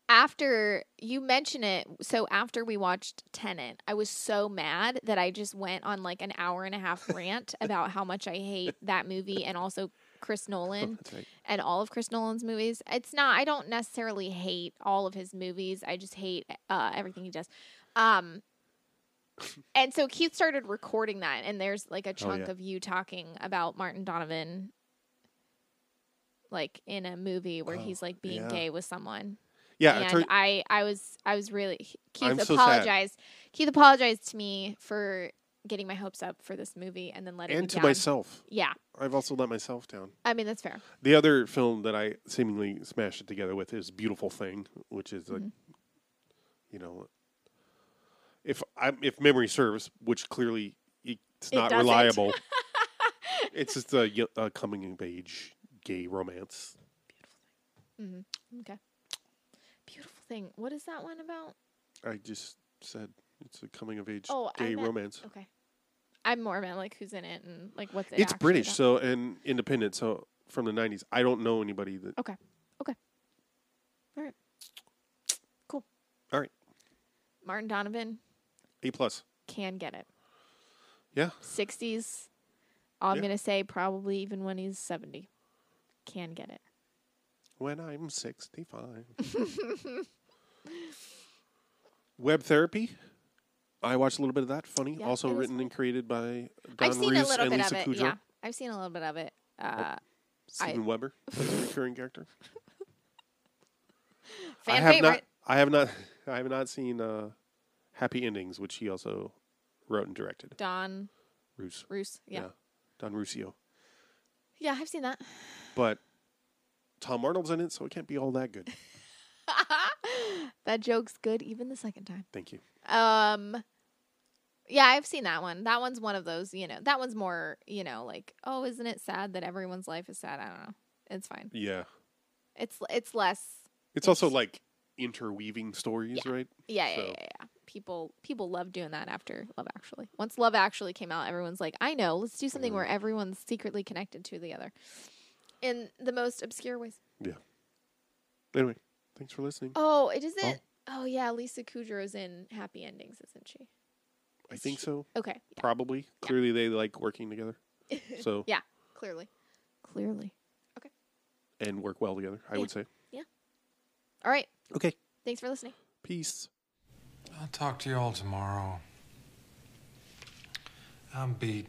After you mention it, so after we watched Tenet, I was so mad that I just went on like an hour and a half rant about how much I hate that movie and also Chris Nolan. That's right. and all of Chris Nolan's movies. It's not. I don't necessarily hate all of his movies. I just hate uh, everything he does. Um, and so Keith started recording that, and there's like a chunk yeah. of you talking about Martin Donovan, like in a movie where Oh, he's like being yeah. gay with someone. Yeah, and turn- I, I was, I was really Keith I'm so apologized. Keith apologized to me for getting my hopes up for this movie and then letting and to down. myself. Yeah, I've also let myself down. I mean that's fair. The other film that I seemingly smashed it together with is Beautiful Thing, which is like, Mm-hmm. you know, if I if memory serves, which clearly it's not doesn't. reliable. it's just a coming of age gay romance. Beautiful thing. Mm-hmm. Okay. Beautiful thing. What is that one about? I just said it's a coming of age Oh, gay meant- romance. Okay. I'm more like who's in it and like what's it It's British, about. so and independent, so from the '90s. I don't know anybody that. Okay. Okay. All right. Cool. All right, Martin Donovan A plus. can get it. Yeah, 60s I'm Yeah. gonna say probably even when he's seventy, can get it. When I'm 65. Web therapy. I watched a little bit of that. Funny. Yeah, also written and created by Don I've seen Roos a little and bit Lisa of it. Kudrow. Yeah, I've seen a little bit of it. Uh, Steven Weber as a recurring character. I fan have favorite. not. I have not. I have not seen uh, Happy Endings, which he also wrote and directed. Don Roos. Roos. Yeah. Don Ruscio. yeah, I've seen that. But Tom Arnold's in it, so it can't be all that good. that joke's good even the second time. Thank you. Um yeah, I've seen that one. That one's one of those, you know, that one's more, you know, like, oh, isn't it sad that everyone's life is sad? I don't know. It's fine. Yeah. It's it's less It's also like interweaving stories, Yeah. right? yeah, yeah, So- yeah, yeah. People people love doing that after Love Actually. Once Love Actually came out, everyone's like, I know, let's do something Mm. where everyone's secretly connected to the other. In the most obscure ways. Yeah. Anyway, thanks for listening. Oh, it isn't oh. oh yeah, Lisa Kudrow's in Happy Endings, isn't she? I think so. Okay. Yeah. Probably. Clearly, they like working together. So Yeah, clearly. Clearly. Okay. And work well together. I Yeah. would say. Yeah. All right. Okay. Thanks for listening. Peace. I'll talk to you all tomorrow. I'm beat.